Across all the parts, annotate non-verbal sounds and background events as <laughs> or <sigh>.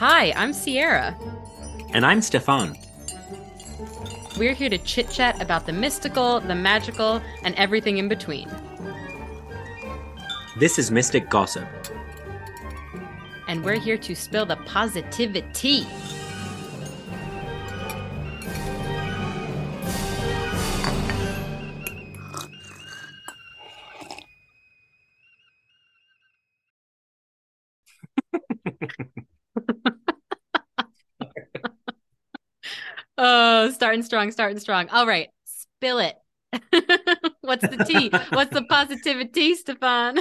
Hi, I'm Ciera. And I'm Stephan. We're here to chit chat about the mystical, the magical, and everything in between. This is Mystic Gossip. And we're here to spill the positivity. Starting strong, starting strong. All right, spill it. <laughs> What's the tea? What's the positivity, Stephan?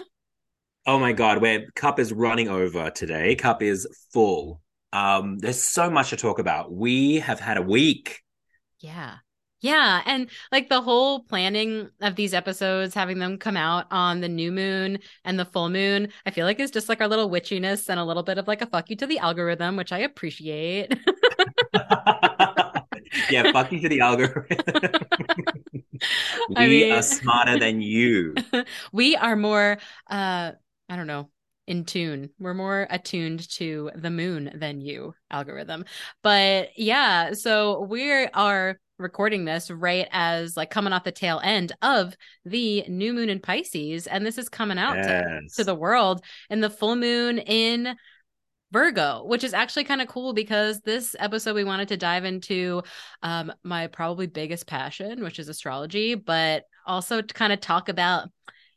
Oh my god, where cup is running over today. Cup is full. Um, there's so much to talk about. We have had a week. Yeah. Yeah, and like the whole planning of these episodes, having them come out on the new moon and the full moon, I feel like is just like our little witchiness and a little bit of like a fuck you to the algorithm, which I appreciate. <laughs> yeah, fuck you to the algorithm. <laughs> we I mean, are smarter than you. <laughs> we are more uh I don't know, in tune. We're more attuned to the moon than you, algorithm. But yeah, so we are recording this right as like coming off the tail end of the new moon in Pisces. And this is coming out yes. to, to the world in the full moon in Virgo, which is actually kind of cool because this episode we wanted to dive into um, my probably biggest passion, which is astrology, but also to kind of talk about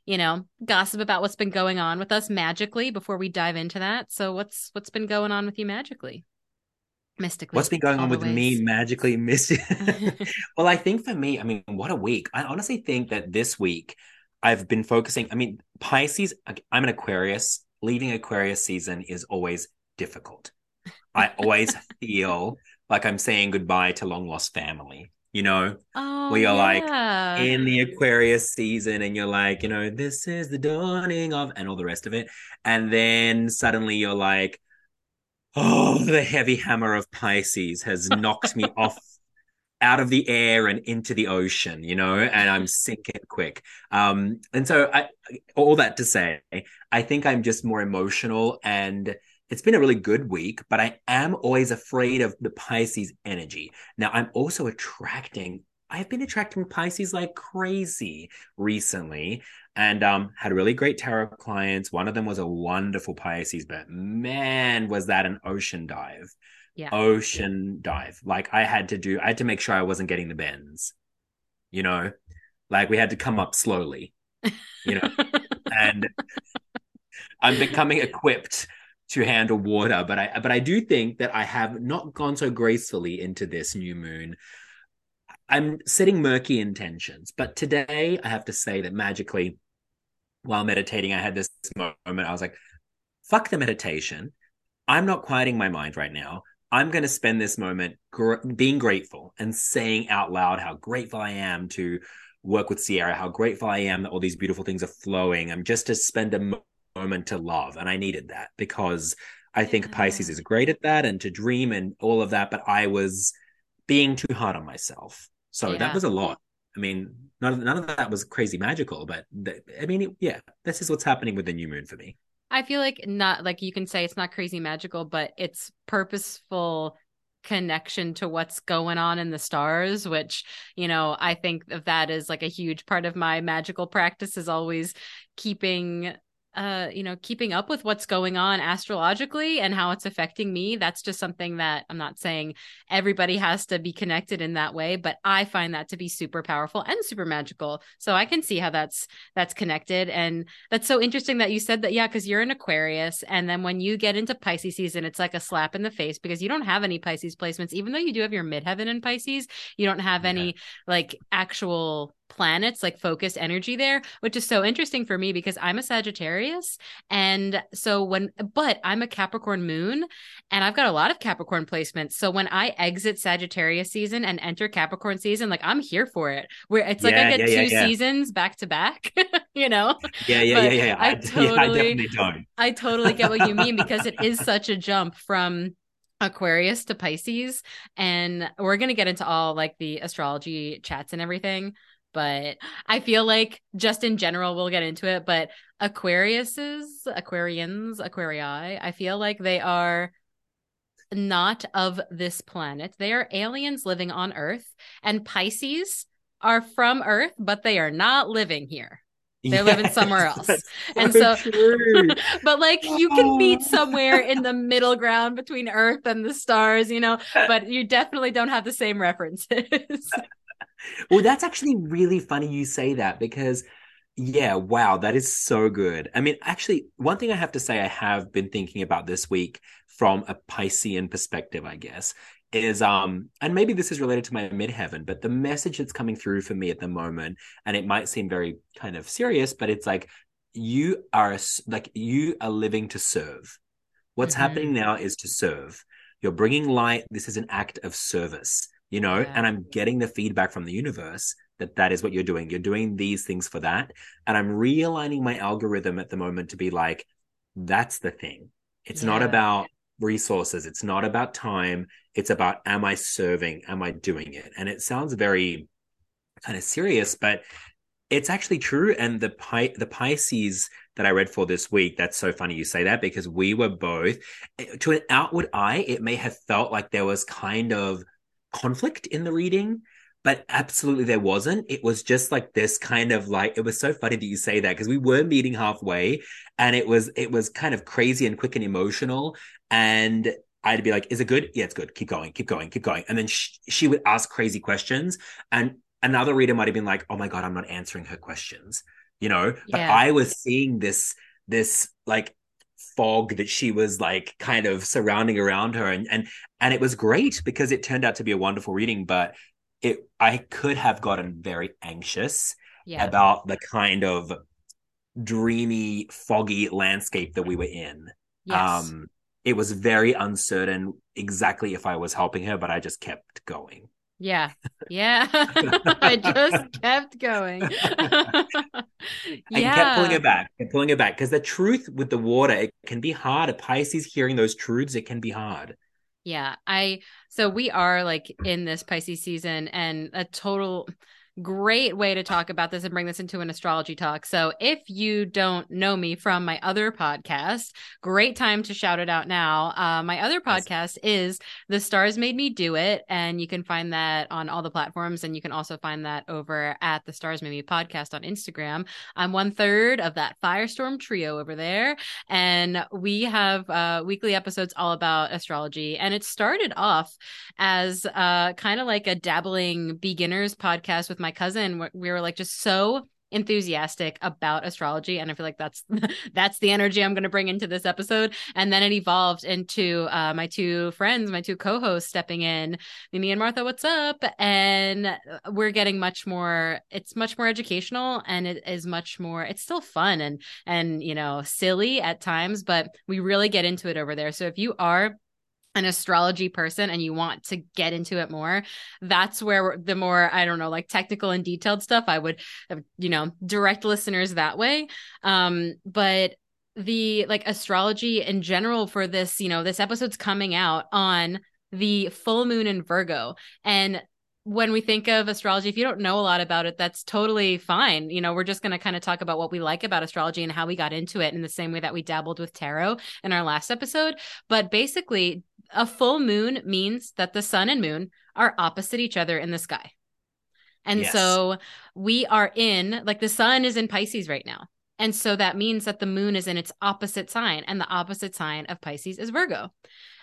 you know, gossip about what's been going on with us magically before we dive into that. So what's what's been going on with you magically? Mystically. What's been going on with me magically <laughs> mystic? <laughs> well, I think for me, I mean, what a week. I honestly think that this week I've been focusing, I mean, Pisces, I'm an Aquarius. Leaving Aquarius season is always difficult. I always <laughs> feel like I'm saying goodbye to long lost family you know, oh, where you're yeah. like in the Aquarius season and you're like, you know, this is the dawning of, and all the rest of it. And then suddenly you're like, oh, the heavy hammer of Pisces has knocked me off <laughs> out of the air and into the ocean, you know, and I'm sinking quick. Um, and so I, all that to say, I think I'm just more emotional and it's been a really good week, but I am always afraid of the Pisces energy. Now, I'm also attracting, I've been attracting Pisces like crazy recently and um, had really great tarot clients. One of them was a wonderful Pisces, but man, was that an ocean dive. Yeah. Ocean dive. Like I had to do, I had to make sure I wasn't getting the bends, you know, like we had to come up slowly, you know, <laughs> and I'm becoming equipped to handle water but i but i do think that i have not gone so gracefully into this new moon. I'm setting murky intentions but today i have to say that magically while meditating i had this moment i was like fuck the meditation. I'm not quieting my mind right now. I'm going to spend this moment gr- being grateful and saying out loud how grateful i am to work with Ciera how grateful i am that all these beautiful things are flowing. I'm just to spend a moment to love. And I needed that because I think yeah. Pisces mm-hmm. is great at that and to dream and all of that. But I was being too hard on myself. So yeah. that was a lot. I mean, none, none of that was crazy magical, but th- I mean, yeah, this is what's happening with the new moon for me. I feel like not like you can say it's not crazy magical, but it's purposeful connection to what's going on in the stars which you know i think of that as like a huge part of my magical practice is always keeping uh you know keeping up with what's going on astrologically and how it's affecting me that's just something that i'm not saying everybody has to be connected in that way but i find that to be super powerful and super magical. So i can see how that's that's connected. And that's so interesting that you said that yeah because you're an aquarius and then when you get into pisces season it's like a slap in the face because you don't have any pisces placements. Even though you do have your midheaven in pisces you don't have yeah. any like actual planets like focus energy there which is so interesting for me because i'm a sagittarius and so when but i'm a capricorn moon and i've got a lot of capricorn placements. So when i exit sagittarius season and enter capricorn season like i'm here for it. Where it's like yeah, i get yeah, two yeah, seasons back to back <laughs> you know? Yeah yeah yeah yeah, I, <laughs> totally I definitely don't. I totally get what you mean because it is such a jump from Aquarius to Pisces. And we're going to get into all like the astrology chats and everything but I feel like just in general, we'll get into it. But Aquariuses, Aquarians, Aquarii, I feel like they are not of this planet. They are aliens living on Earth, and Pisces are from Earth, but they are not living here. They're yes, living somewhere else. And so, <laughs> but like you can meet somewhere in the middle ground between Earth and the stars, you know, but you definitely don't have the same references. <laughs> well, that's actually really funny you say that because yeah, wow, that is so good. I mean, actually, one thing I have to say I have been thinking about this week from a Piscean perspective, I guess, is um and maybe this is related to my midheaven, but the message that's coming through for me at the moment, and it might seem very kind of serious, but it's like you are like you are living to serve. What's mm-hmm. happening now is to serve. You're bringing light. This is an act of service, you know, yeah. and I'm getting the feedback from the universe that that is what you're doing. You're doing these things for that. And I'm realigning my algorithm at the moment to be like, that's the thing. It's yeah. not about resources. It's not about time. It's about, am I serving? Am I doing it? And it sounds very kind of serious, but it's actually true. And the Pi- the Pisces that I read for this week, that's so funny you say that because we were both, eh, to an outward eye, it may have felt like there was kind of conflict in the reading but absolutely there wasn't. It was just like this kind of like it was so funny that you say that because we were meeting halfway and it was it was kind of crazy and quick and emotional and I'd be like, "Is it good? Yeah, it's good. Keep going, keep going, keep going." And then she, she would ask crazy questions, and another reader might have been like, "Oh my god, I'm not answering her questions," you know. But I was seeing this this like fog that she was like kind of surrounding around her and and and it was great because it turned out to be a wonderful reading but it I could have gotten very anxious yeah. about the kind of dreamy, foggy landscape that we were in. Yes. Um, it was very uncertain exactly if I was helping her, but I just kept going. Yeah. Yeah. <laughs> I just kept going. <laughs> yeah. I kept pulling it back and pulling it back because the truth with the water, it can be hard. A Pisces hearing those truths, it can be hard. Yeah, I so we are like in this Pisces season and a total great way to talk about this and bring this into an astrology talk. So, if you don't know me from my other podcast, great time to shout it out now. Uh, my other podcast is The Stars Made Me Do It, and you can find that on all the platforms. And you can also find that over at The Stars Made Me podcast on Instagram. I'm one third of that Firestorm trio over there, and we have uh, weekly episodes all about astrology. And it started off as uh, kind of like a dabbling beginners podcast with my cousin we were like just so enthusiastic about astrology and i feel like that's <laughs> that's the energy i'm going to bring into this episode. And then it evolved into uh, my two friends my two co-hosts stepping in. Mimi and martha what's up? And we're getting much more it's much more educational and it is much more it's still fun and and you know silly at times but we really get into it over there. So if you are an astrology person and you want to get into it more that's where the more i don't know like technical and detailed stuff i would you know direct listeners that way um but the like astrology in general for this you know this episode's coming out on the full moon in virgo and when we think of astrology, if you don't know a lot about it, that's totally fine. You know, we're just going to kind of talk about what we like about astrology and how we got into it in the same way that we dabbled with tarot in our last episode. But basically, a full moon means that the sun and moon are opposite each other in the sky. And yes. so we are in, like, the sun is in Pisces right now. And so that means that the moon is in its opposite sign, and the opposite sign of Pisces is Virgo.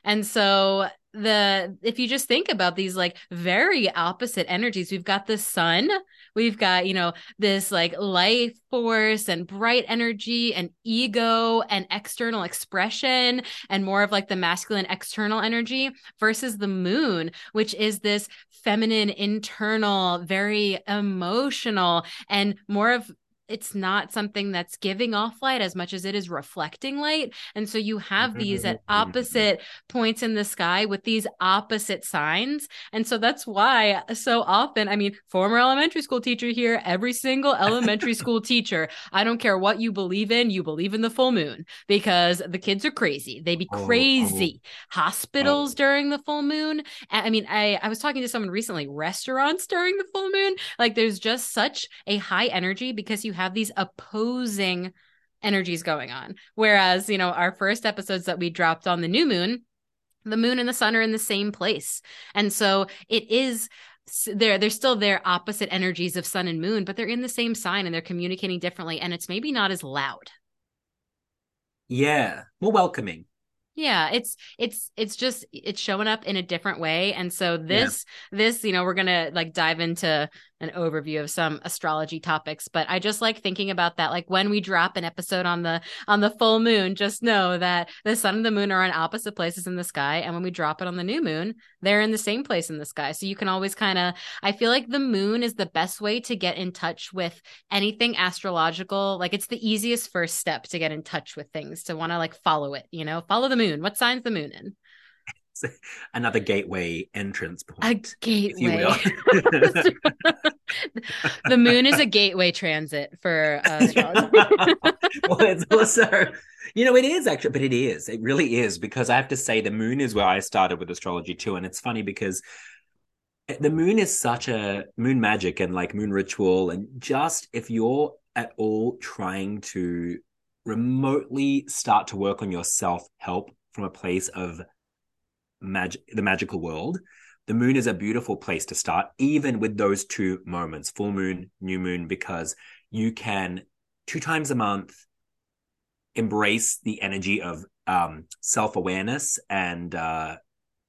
And so the if you just think about these like very opposite energies we've got the sun we've got you know this like life force and bright energy and ego and external expression and more of like the masculine external energy versus the moon which is this feminine internal very emotional and more of it's not something that's giving off light as much as it is reflecting light. And so you have mm-hmm, these mm-hmm, at mm-hmm, opposite points in the sky with these opposite signs. And so that's why so often, I mean, former elementary school teacher here, every single elementary <laughs> school teacher, I don't care what you believe in, you believe in the full moon because the kids are crazy. They be oh, oh. crazy. Oh, Hospitals oh. during the full moon. I mean, I, I was talking to someone recently, restaurants during the full moon. Like there's just such a high energy because you have these opposing energies going on. Whereas, you know, our first episodes that we dropped on the new moon, the moon and the sun are in the same place. And so it is they're they're still their opposite energies of sun and moon, but they're in the same sign and they're communicating differently and it's maybe not as loud. Yeah, more welcoming. Yeah, it's it's it's just it's showing up in a different way. And so this yeah. this, you know, we're going to like dive into an overview of some astrology topics but i just like thinking about that like when we drop an episode on the on the full moon just know that the sun and the moon are on opposite places in the sky and when we drop it on the new moon they're in the same place in the sky. So you can always kind of i feel like the moon is the best way to get in touch with anything astrological. Like it's the easiest first step to get in touch with things to want to like follow it you know? Follow the moon. What signs the moon in <laughs> another gateway entrance point. A gateway. <laughs> the moon is a gateway transit for uh, <laughs> well, it's also, you know, it is actually, but it is. It really is because I have to say the moon is where I started with astrology too, and it's funny because the moon is such a moon magic and like moon ritual, and just if you're at all trying to remotely start to work on your self help from a place of magic the magical world the moon is a beautiful place to start even with those two moments full moon new moon because you can two times a month embrace the energy of um, self-awareness and uh,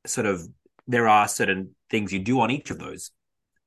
sort of there are certain things you do on each of those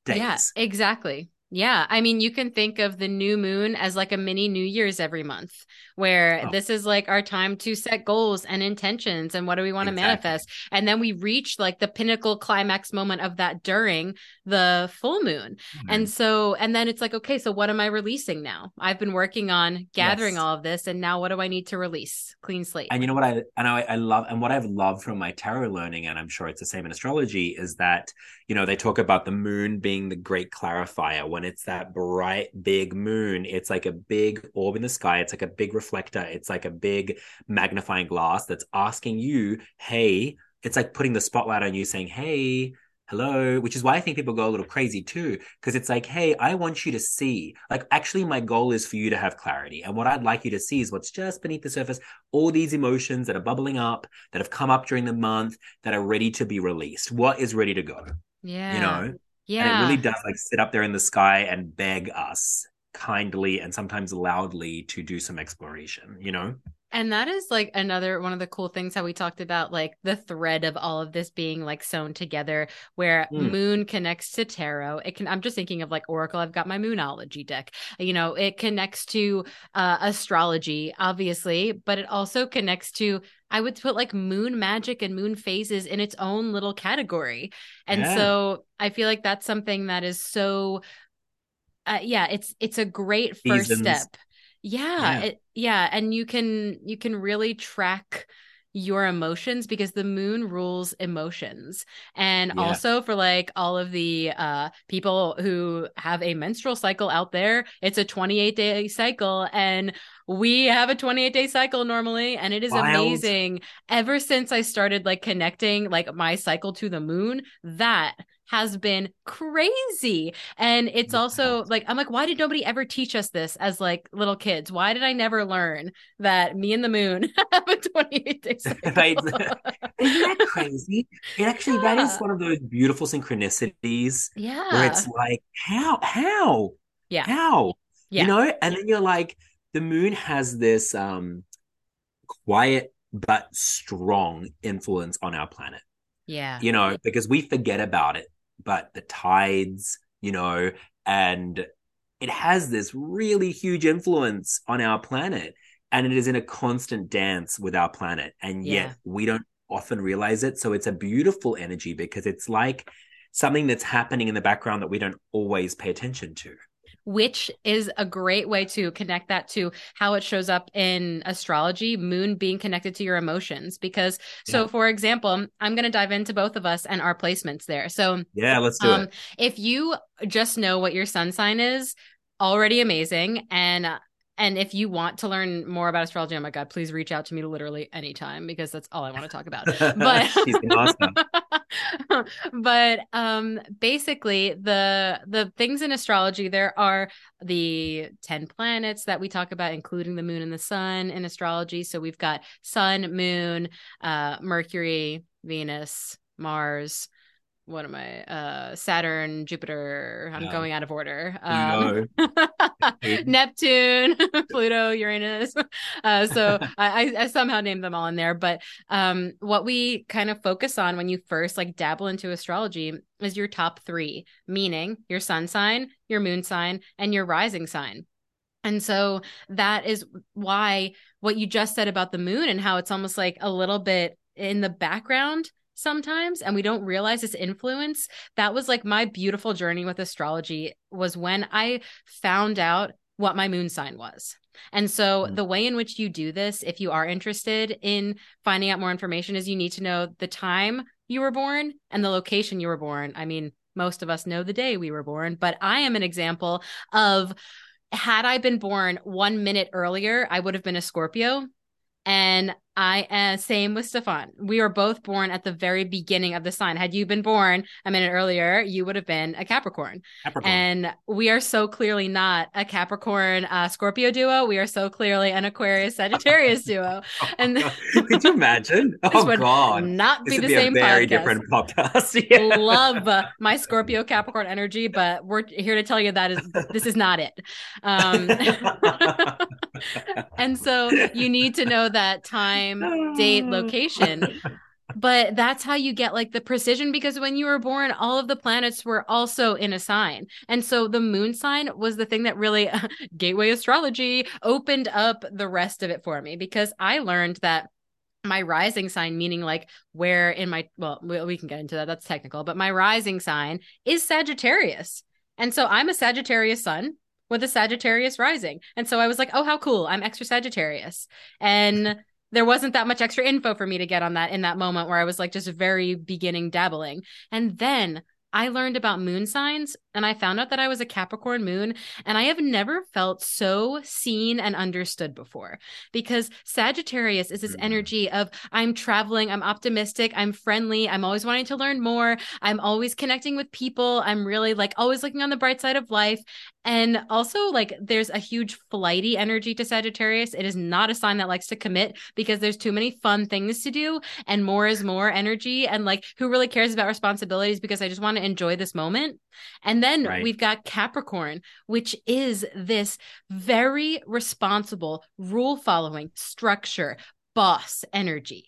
days. Yeah exactly yeah. I mean, you can think of the new moon as like a mini New Year's every month, where oh. this is like our time to set goals and intentions and what do we want to manifest. And then we reach like the pinnacle climax moment of that during the full moon. Mm-hmm. And so, and then it's like, okay, so what am I releasing now? I've been working on gathering yes. all of this. And now what do I need to release? Clean slate. And you know what I, and I, I love, and what I've loved from my tarot learning, and I'm sure it's the same in astrology, is that, you know, they talk about the moon being the great clarifier. When it's that bright big moon it's like a big orb in the sky. It's like a big reflector. It's like a big magnifying glass that's asking you hey it's like putting the spotlight on you saying hey hello which is why i think people go a little crazy too because it's like hey i want you to see. Like actually my goal is for you to have clarity and what i'd like you to see is what's just beneath the surface all these emotions that are bubbling up that have come up during the month that are ready to be released. What is ready to go yeah you know yeah. And it really does like sit up there in the sky and beg us kindly and sometimes loudly to do some exploration, you know? And that is like another one of the cool things how we talked about like the thread of all of this being like sewn together where mm. moon connects to tarot. It can I'm just thinking of like oracle. I've got my moonology deck. You know, it connects to uh astrology obviously, but it also connects to I would put like moon magic and moon phases in its own little category. And yeah. so I feel like that's something that is so uh, yeah, it's it's a great first Seasons. step yeah, yeah. It, yeah and you can you can really track your emotions because the moon rules emotions and yeah. also for like all of the uh people who have a menstrual cycle out there it's a 28 day cycle and we have a 28 day cycle normally and it is Wild. amazing ever since i started like connecting like my cycle to the moon that has been crazy. And it's also like, I'm like, why did nobody ever teach us this as like little kids? Why did I never learn that me and the moon <laughs> have a 28 day <laughs> cycle? right. <laughs> Isn't that crazy? It actually, yeah. that is one of those beautiful synchronicities. Yeah. Where it's like, how, how, yeah, how, yeah. you know? And then you're like, the moon has this um quiet but strong influence on our planet. Yeah. You know, because we forget about it but the tides, you know, and it has this really huge influence on our planet. And it is in a constant dance with our planet. And yet yeah. we don't often realize it. So it's a beautiful energy because it's like something that's happening in the background that we don't always pay attention to which is a great way to connect that to how it shows up in astrology, moon being connected to your emotions. Because, so yeah. for example, I'm going to dive into both of us and our placements there. So, yeah, let's do um, it. If you just know what your sun sign is, already amazing. And and if you want to learn more about astrology, oh my God, please reach out to me literally anytime because that's all I want to talk about. <laughs> But <laughs> but um basically the the things in astrology there are the 10 planets that we talk about including the moon and the sun in astrology so we've got sun moon uh mercury venus mars what am I? Uh, Saturn, Jupiter. I'm going out of order. Um, <laughs> Neptune, <laughs> Pluto, Uranus. <laughs> Uh, so I, I, somehow named them all in there. But um, what we kind of focus on when you first like dabble into astrology is your top three, meaning your sun sign, your moon sign, and your rising sign. And so that is why what you just said about the moon and how it's almost like a little bit in the background sometimes and we don't realize its influence. That was like my beautiful journey with astrology was when i found out what my moon sign was. And so mm-hmm. the way in which you do this if you are interested in finding out more information is you need to know the time you were born and the location you were born. I mean most of us know the day we were born but i am an example of had i been born 1 minute earlier i would have been a scorpio and I am same with Stephan. We were both born at the very beginning of the sign. Had you been born a minute earlier, you would have been a Capricorn. Capricorn. And we are so clearly not a Capricorn uh, Scorpio duo. We are so clearly an Aquarius <laughs> Sagittarius duo. And <laughs> could you imagine? <laughs> Oh God, not be the be same. very podcast. different podcast. yeah. Love uh, my Scorpio Capricorn energy, but we're here to tell you that is this is not it. Um, and so you need to know that time, date, <laughs> location. But that's how you get like the precision because when you were born, all of the planets were also in a sign. And so the moon sign was the thing that really, <laughs> gateway astrology, opened up the rest of it for me because I learned that my rising sign meaning like where in my well we can get into that that's technical but my rising sign is sagittarius and so i'm a sagittarius sun with a Sagittarius rising. And so I was like, oh, how cool. I'm extra Sagittarius. And <laughs> there wasn't that much extra info for me to get on that in that moment where I was like just very beginning dabbling. And then I learned about moon signs and I found out that I was a Capricorn moon. And I have never felt so seen and understood before because Sagittarius is this mm-hmm. energy of I'm traveling, I'm optimistic, I'm friendly, I'm always wanting to learn more, I'm always connecting with people, I'm really like always looking on the bright side of life. And also, like, there's a huge flighty energy to Sagittarius. It is not a sign that likes to commit because there's too many fun things to do, and more is more energy. And like, who really cares about responsibilities because I just want to enjoy this moment? And then right. we've got Capricorn, which is this very responsible, rule following, structure, boss energy.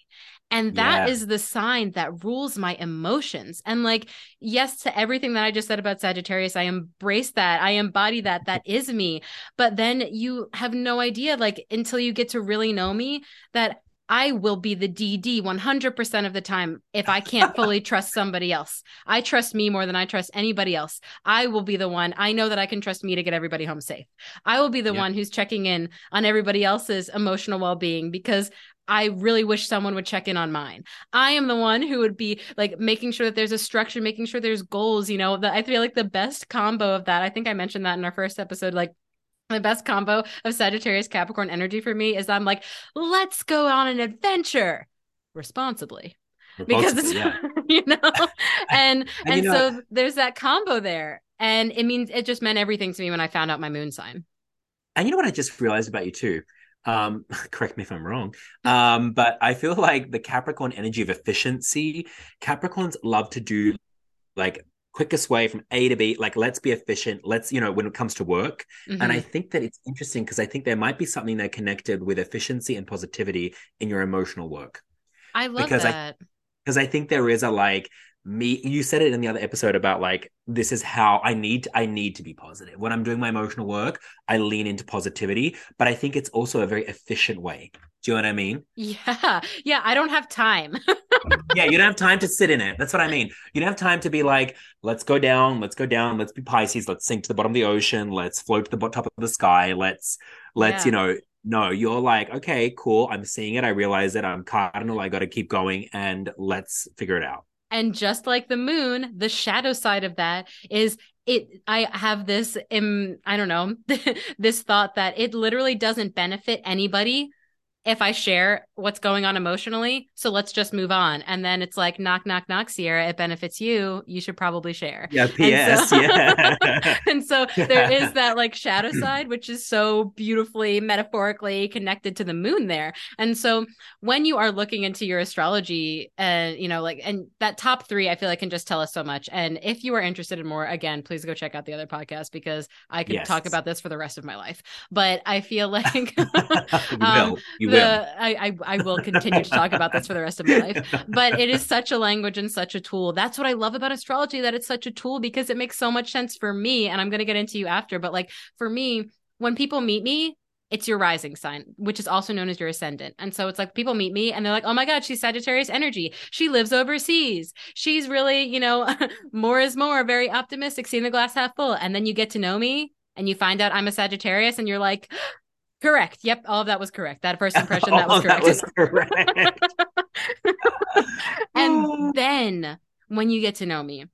And that yeah. is the sign that rules my emotions. And like, yes, to everything that I just said about Sagittarius, I embrace that. I embody that. That is me. But then you have no idea, like, until you get to really know me, that I will be the DD 100% of the time if I can't <laughs> fully trust somebody else. I trust me more than I trust anybody else. I will be the one. I know that I can trust me to get everybody home safe. I will be the yep. one who's checking in on everybody else's emotional well being because I really wish someone would check in on mine. I am the one who would be like making sure that there's a structure, making sure there's goals. You know, that I feel like the best combo of that. I think I mentioned that in our first episode. Like the best combo of Sagittarius Capricorn energy for me is I'm like, let's go on an adventure responsibly. Because it's, yeah. <laughs> you know, <laughs> and and, and you know, so there's that combo there. And it means it just meant everything to me when I found out my moon sign. And you know what I just realized about you too? Um, <laughs> correct me if I'm wrong. Um, but I feel like the Capricorn energy of efficiency, Capricorns love to do like quickest way from A to B. Like, let's be efficient. Let's, you know, when it comes to work. Mm-hmm. And I mm-hmm. think that it's interesting because I think there might be something that connected with efficiency and positivity in your emotional work. I love because that. Because I, I think there is a like, me you said it in the other episode about like this is how i need i need to be positive when i'm doing my emotional work i lean into positivity but i think it's also a very efficient way do you know what i mean yeah yeah i don't have time <laughs> yeah you don't have time to sit in it that's what i mean you don't have time to be like let's go down let's go down let's be pisces let's sink to the bottom of the ocean let's float to the top of the sky let's let's yeah. you know no, you're like, okay, cool. I'm seeing it. I realize it. I'm cardinal. I got to keep going and let's figure it out. And just like the moon, the shadow side of that is it I have this um, I don't know, <laughs> this thought that it literally doesn't benefit anybody if I share what's going on emotionally, so let's just move on. And then it's like, knock, knock, knock, Ciera, it benefits you. You should probably share. Yeah, PS, so, <laughs> yeah. and so there <laughs> is that like shadow side, which is so beautifully, metaphorically connected to the moon there. And so when you are looking into your astrology and, you know, like, and that top three, I feel like can just tell us so much. And if you are interested in more, again, please go check out the other podcast because I could Yes. talk about this for the rest of my life. But I feel <laughs> like um, will. You the. I, I I will continue to talk about this for the rest of my life. But it is such a language and such a tool. That's what I love about astrology, that it's such a tool because it makes so much sense for me. And I'm gonna get into you after, but like for me, when people meet me, it's your rising sign, which is also known as your ascendant. And so it's like people meet me and they're like, oh my God, she's Sagittarius energy. She lives overseas. She's really, you know, <laughs> more is more, very optimistic, seeing the glass half full. And then you get to know me and you find out I'm a Sagittarius and you're like, correct. Yep. All of that was correct. That first <laughs> impression, that was correct. was correct. <laughs> and <laughs> then when you get to know me,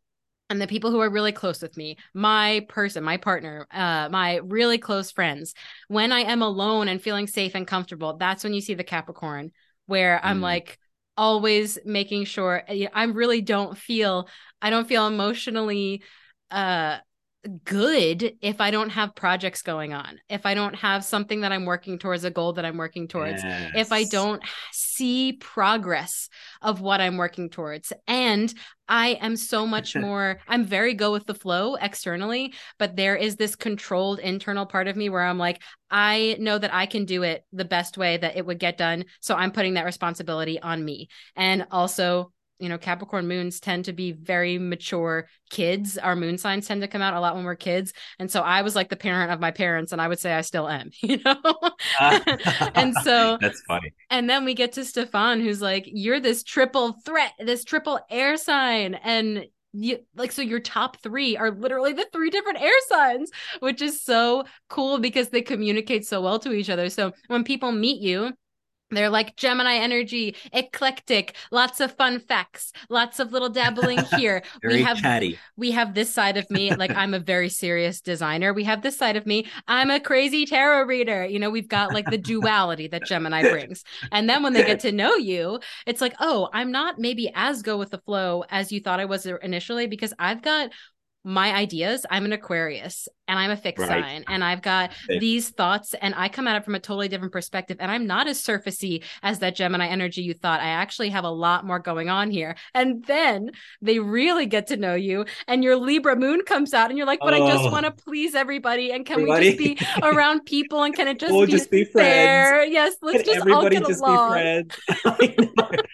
and the people who are really close with me, my person, my partner, uh, my really close friends, when I am alone and feeling safe and comfortable, that's when you see the Capricorn, where I'm Mm. like always making sure I really don't feel, I don't feel emotionally uh good if I don't have projects going on, if I don't have something that I'm working towards, a goal that I'm working towards, if I don't see progress of what I'm working towards. And I am so much <laughs> more, I'm very go with the flow externally, but there is this controlled internal part of me where I'm like, I know that I can do it the best way that it would get done. So I'm putting that responsibility on me. And also, you know, Capricorn moons tend to be very mature kids. Our moon signs tend to come out a lot when we're kids. And so I was like the parent of my parents, and I would say I still am, <laughs> you know? Ah. and so <laughs> that's funny. and then we get to Stephan, who's like, You're this triple threat, this triple air sign. And you like, so your top three are literally the three different air signs, which is so cool because they communicate so well to each other. So when people meet you, they're like Gemini energy, eclectic, lots of fun facts, lots of little dabbling <laughs> here. Very we have chatty. we have this side of me like i'm a very serious designer we have this side of me i'm a crazy tarot reader you know we've got like the duality that gemini <laughs> brings and then when they get to know you it's like oh i'm not maybe as go with the flow as you thought i was initially because i've got my ideas i'm an aquarius and i'm a fixed Right. sign and i've got these thoughts and i come at it from a totally different perspective and i'm not as surfacey as that gemini energy you thought i actually have a lot more going on here and then they really get to know you and your libra moon comes out and you're like but i just Oh. want to please everybody and can Everybody. we just be <laughs> around people and can it just Or be just be friends. fair yes let's Can just all everybody get just along be friends?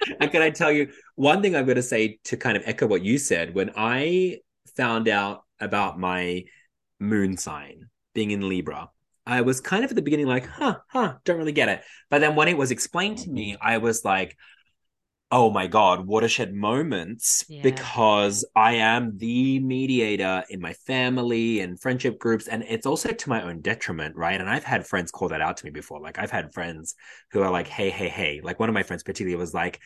<laughs> And can I tell you one thing I'm going to say to kind of echo what you said? When I found out about my moon sign being in Libra, I was kind of at the beginning like, huh, huh, don't really get it. But then when it was explained to me, I was like, oh my God, watershed moments Yeah. because I am the mediator in my family and friendship groups. And it's also to my own detriment, right? And I've had friends call that out to me before. Like I've had friends who are like, hey, hey, hey. Like one of my friends particularly was like,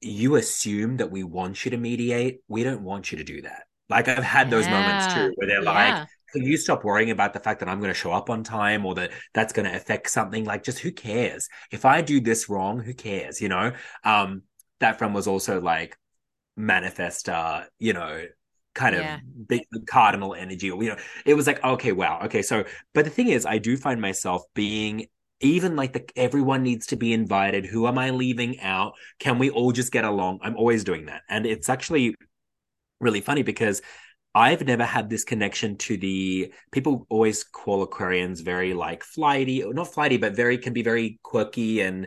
you assume that we want you to mediate. We don't want you to do that. Like I've had those moments too, where they're Yeah. like, can you stop worrying about the fact that I'm going to show up on time or that that's going to affect something? Like, just who cares? If I do this wrong, who cares? You know? Um, that friend was also like manifest, uh, you know, kind of Yeah. big cardinal energy. Or, you know, it was like, okay, wow. Okay. So, but the thing is, I do find myself being even like the everyone needs to be invited. Who am I leaving out? Can we all just get along? I'm always doing that. And it's actually really funny because I've never had this connection to the people always call Aquarians very like flighty, not flighty, but very can be very quirky and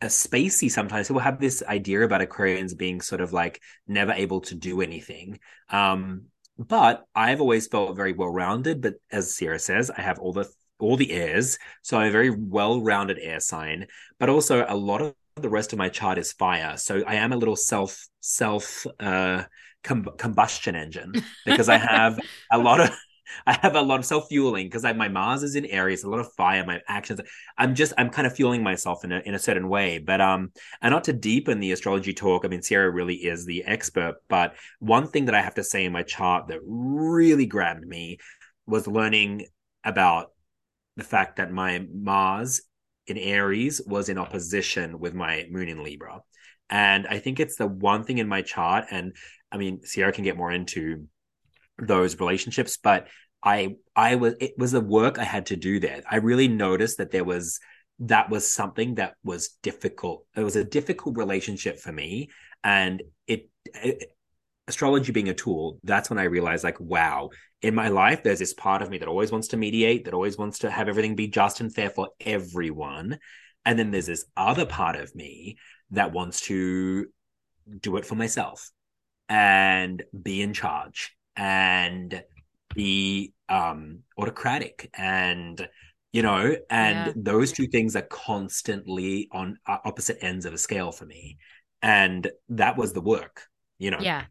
uh, spacey sometimes. People have this idea about Aquarians being sort of like never able to do anything. Um, but I've always felt very well rounded. But as Sarah says, I have all the all the airs, so I'm a very well rounded air sign. But also a lot of the rest of my chart is fire, so I am a little self self uh com- combustion engine because I have a lot of <laughs> I have a lot of self fueling because my Mars is in Aries, a lot of fire, my actions. I'm just I'm kind of fueling myself in a in a certain way. But um, and not to deepen the astrology talk. I mean, Sarah really is the expert. But one thing that I have to say in my chart that really grabbed me was learning about the fact that my Mars in Aries was in opposition with my moon in Libra. And I think it's the one thing in my chart. And I mean, Ciera can get more into those relationships, but I I was it was the work I had to do there. I really noticed that there was that was something that was difficult. It was a difficult relationship for me, and it, it astrology being a tool. That's when I realized, like, wow, in my life, there's this part of me that always wants to mediate, that always wants to have everything be just and fair for everyone, and then there's this other part of me that wants to do it for myself and be in charge and be um autocratic and you know and yeah. those two things are constantly on opposite ends of a scale for me and that was the work you know yeah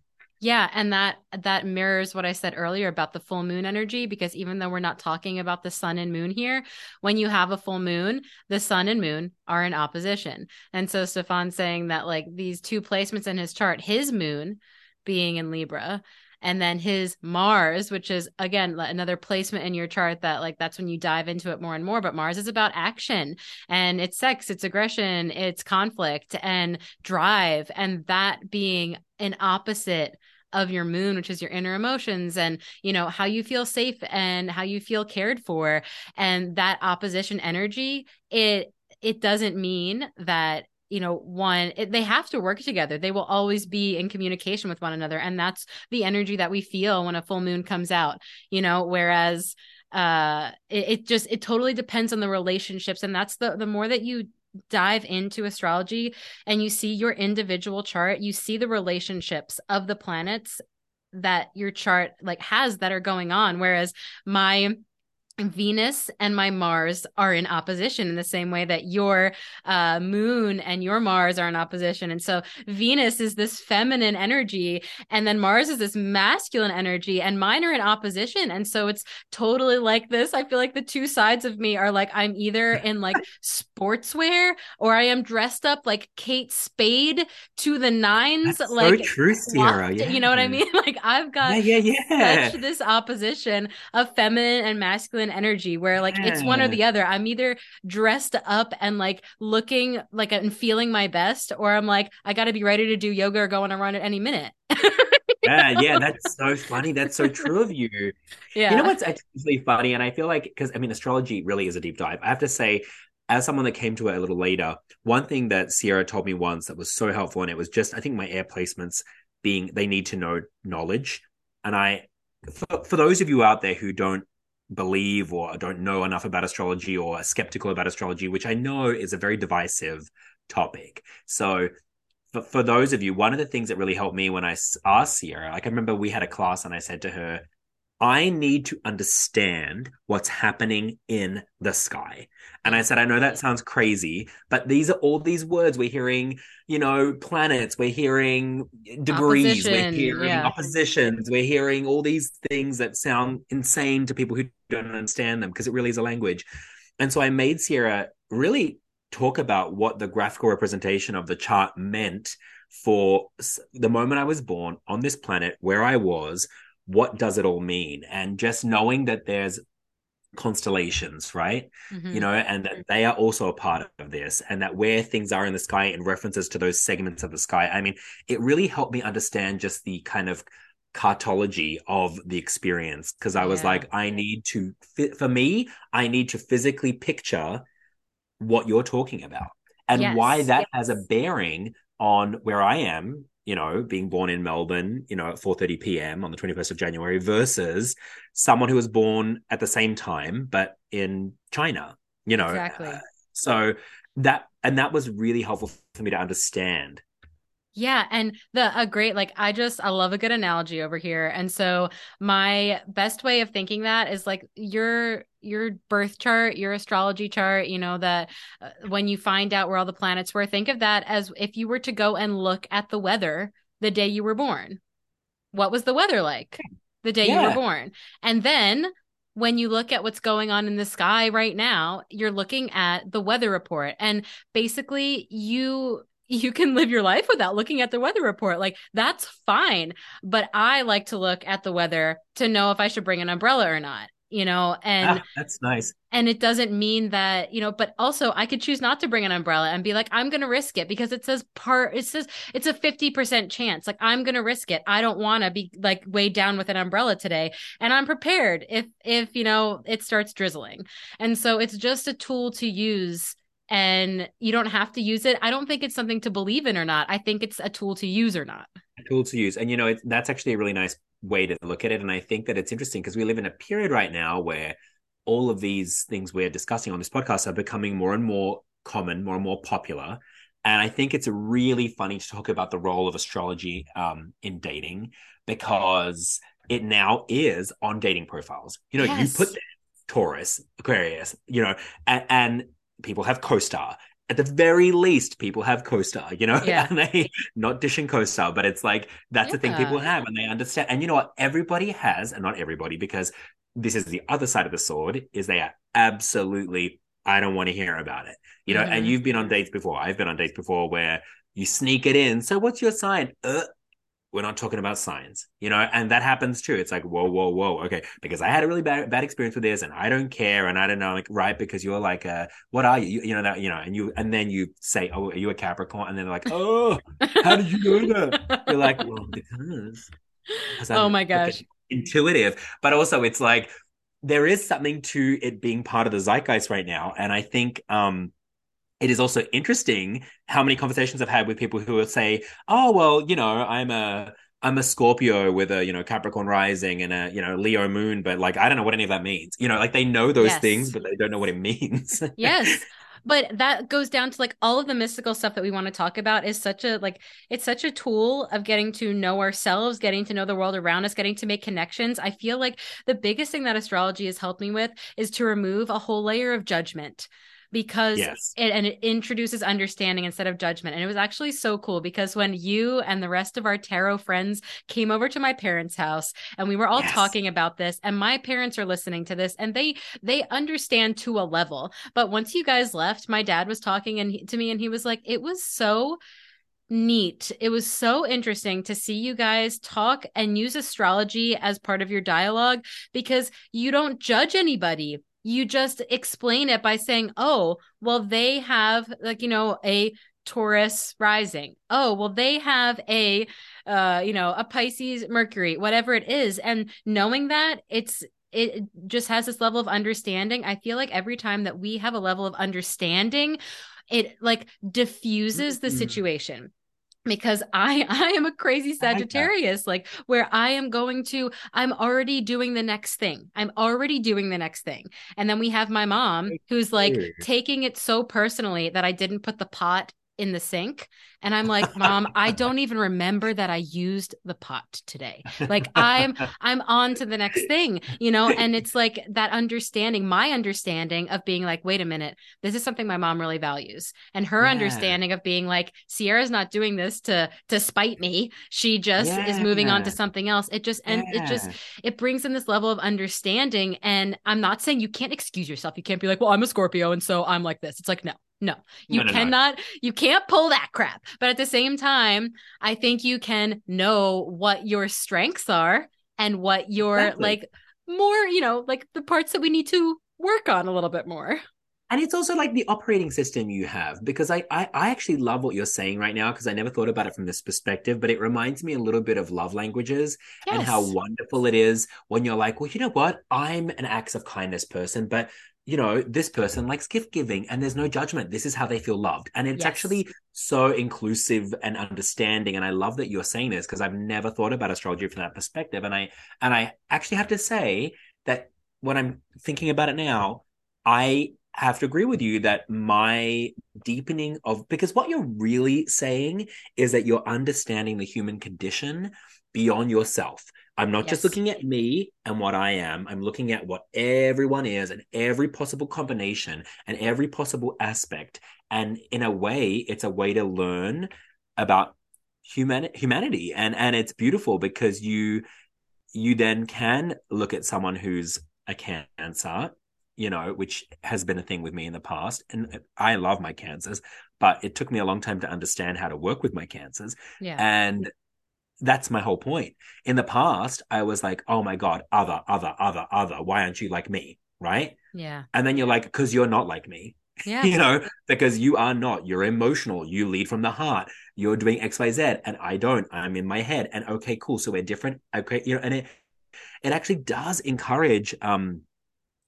yeah, and that that mirrors what I said earlier about the full moon energy because even though we're not talking about the sun and moon here, when you have a full moon, the sun and moon are in opposition. And so Stephan's saying that like these two placements in his chart, his moon being in Libra and then his Mars, which is again another placement in your chart that like that's when you dive into it more and more. But Mars is about action and it's sex, it's aggression, it's conflict and drive, and that being an opposite of your moon which is your inner emotions and you know how you feel safe and how you feel cared for and that opposition energy it it doesn't mean that you know one it, they have to work together. They will always be in communication with one another and that's the energy that we feel when a full moon comes out you know whereas uh it, it just it totally depends on the relationships and that's the the more that you dive into astrology and you see your individual chart you see the relationships of the planets that your chart like has that are going on whereas my Venus and my Mars are in opposition in the same way that your uh, moon and your Mars are in opposition. And so Venus is this feminine energy, and then Mars is this masculine energy, and mine are in opposition. And so it's totally like this. I feel like the two sides of me are like I'm either <laughs> in like sportswear or I am dressed up like Kate Spade to the nines. That's like so true, Ciera. Yeah. You know what I mean? <laughs> Like I've got yeah, yeah, yeah. this opposition of feminine and masculine masculine energy where like yeah. it's one or the other. I'm either dressed up and like looking like and feeling my best, or I'm like, I got to be ready to do yoga or go on a run at any minute. <laughs> yeah, yeah, that's so funny. That's so true of you. Yeah. You know what's actually funny? And I feel like, because I mean, astrology really is a deep dive. I have to say, as someone that came to it a little later, one thing that Ciera told me once that was so helpful, and it was just, I think my air placements being they need to know knowledge. And I, for, for those of you out there who don't believe or don't know enough about astrology or are skeptical about astrology, which I know is a very divisive topic. So, for, for those of you, one of the things that really helped me when I asked Ciera, like I remember we had a class and I said to her, I need to understand what's happening in the sky. And I said, I know that sounds crazy, but these are all these words we're hearing, you know, planets, we're hearing eh, degrees, Opposition, we're hearing yeah. oppositions, we're hearing all these things that sound insane to people who don't understand them because it really is a language. And so I made Ciera really talk about what the graphical representation of the chart meant for the moment I was born on this planet, where I was, what does it all mean? And just knowing that there's constellations, right? Mm-hmm. You know, and that they are also a part of this, and that where things are in the sky and references to those segments of the sky. I mean, it really helped me understand just the kind of cartology of the experience because I was yeah. like, I need to, for me, I need to physically picture what you're talking about and yes. why that yes. has a bearing on where I am you know, being born in Melbourne, you know, at 4:30 p.m. on the 21st of January versus someone who was born at the same time but in China, you know. Exactly. Uh, so that and that was really helpful for me to understand yeah, and the a great like I just I love a good analogy over here. And so my best way of thinking that is like your your birth chart, your astrology chart, you know that uh, when you find out where all the planets were, think of that as if you were to go and look at the weather the day you were born. What was the weather like the day yeah. you were born? And then when you look at what's going on in the sky right now, you're looking at the weather report. And basically, you you can live your life without looking at the weather report. Like that's fine. But I like to look at the weather to know if I should bring an umbrella or not you know, and ah, that's nice. And it doesn't mean that, you know, but also I could choose not to bring an umbrella and be like, I'm going to risk it because it says part, it says it's a 50% chance. Like, I'm going to risk it. I don't want to be like weighed down with an umbrella today. And I'm prepared if, if, you know, it starts drizzling. And so it's just a tool to use and you don't have to use it. I don't think it's something to believe in or not. I think it's a tool to use or not. A tool to use. And, you know, it, that's actually a really nice way to look at it. And I think that it's interesting because we live in a period right now where all of these things we're discussing on this podcast are becoming more and more common, more and more popular. And I think it's really funny to talk about the role of astrology um, in dating because it now is on dating profiles. You know, yes. you put Taurus, Aquarius, you know, and, and people have Co-Star at the very least, people have Co-Star, you know, yeah. <laughs> and they not dishing Co-Star, but it's like that's yeah. the thing people have, and they understand. And you know what? Everybody has, and not everybody, because this is the other side of the sword, is they are absolutely. I don't want to hear about it, you know. Mm-hmm. And you've been on dates before. I've been on dates before where you sneak it in. So what's your sign? Uh, we're not talking about science, you know, and that happens too. It's like, whoa, whoa, whoa, okay, because I had a really bad bad experience with this, and I don't care, and I don't know, like, right? Because you're like, uh, what are you? you? You know that, you know, and you, and then you say, oh, are you a Capricorn? And then they're like, <laughs> oh, how did you know that? You're like, well, <laughs> because. oh my gosh, intuitive, but also it's like there is something to it being part of the zeitgeist right now, and I think, um it is also interesting how many conversations I've had with people who will say, "Oh, well, you know, I'm a I'm a Scorpio with a you know Capricorn rising and a you know Leo moon, but like I don't know what any of that means. You know, like they know those yes. things, but they don't know what it means. <laughs> yes. But that goes down to like all of the mystical stuff that we want to talk about is such a like it's such a tool of getting to know ourselves, getting to know the world around us, getting to make connections. I feel like the biggest thing that astrology has helped me with is to remove a whole layer of judgment because yes. it and it introduces understanding instead of judgment. And it was actually so cool because when you and the rest of our tarot friends came over to my parents' house and we were all yes. talking about this and my parents are listening to this and they they understand to a level. But once you guys left, my dad was talking and he, to me and he was like it was so neat. It was so interesting to see you guys talk and use astrology as part of your dialogue because you don't judge anybody you just explain it by saying, oh, well, they have like, you know, a Taurus rising. Oh, well, they have a, uh, you know, a Pisces Mercury, whatever it is. And knowing that it's, it just has this level of understanding. I feel like every time that we have a level of understanding, it like diffuses the mm-hmm. situation because I <laughs> I am a crazy Sagittarius like, like where I am going to I'm already doing the next thing. I'm already doing the next thing. And then we have my mom who's like taking it so personally that I didn't put the pot in the sink. And i'm like mom i don't even remember that i used the pot today. Like i'm i'm on to the next thing you know? And it's like that understanding my understanding of being like wait a minute. This is something my mom really values. And her yeah. understanding of being like Ciera's not doing this to to spite me. She just yeah. is moving on to something else. It just and yeah. it just it brings in this level of understanding. And i'm not saying you can't excuse yourself. You can't be like well i'm a scorpio and so i'm like this. It's like no no, you no, no, cannot, no. you can't pull that crap. But at the same time, I think you can know what your strengths are and what your exactly. like more, you know, like the parts that we need to work on a little bit more. And it's also like the operating system you have, because I, I, I actually love what you're saying right now, because I never thought about it from this perspective, but it reminds me a little bit of love languages yes. and how wonderful it is when you're like, well, you know what? I'm an acts of kindness person, but you know, this person likes gift giving and there's no judgment. This is how they feel loved. And it's yes. actually so inclusive and understanding. And I love that you're saying this because I've never thought about astrology from that perspective. And I and I actually have to say that when I'm thinking about it now, I have to agree with you that my deepening of because what you're really saying is that you're understanding the human condition beyond yourself. I'm not yes. just looking at me and what I am. I'm looking at what everyone is and every possible combination and every possible aspect. And in a way, it's a way to learn about human humanity. And and it's beautiful because you you then can look at someone who's a cancer, you know, which has been a thing with me in the past. And I love my cancers, but it took me a long time to understand how to work with my cancers. Yeah. And that's my whole point. In the past, I was like, oh my God, other, other, other, other. Why aren't you like me? Right. Yeah. And then you're like, because you're not like me. <laughs> Yeah. you know, because you are not. You're emotional. You lead from the heart. You're doing X, Y, Z, and I don't. I'm in my head. And okay, cool. So we're different. Okay, you know, and it it actually does encourage um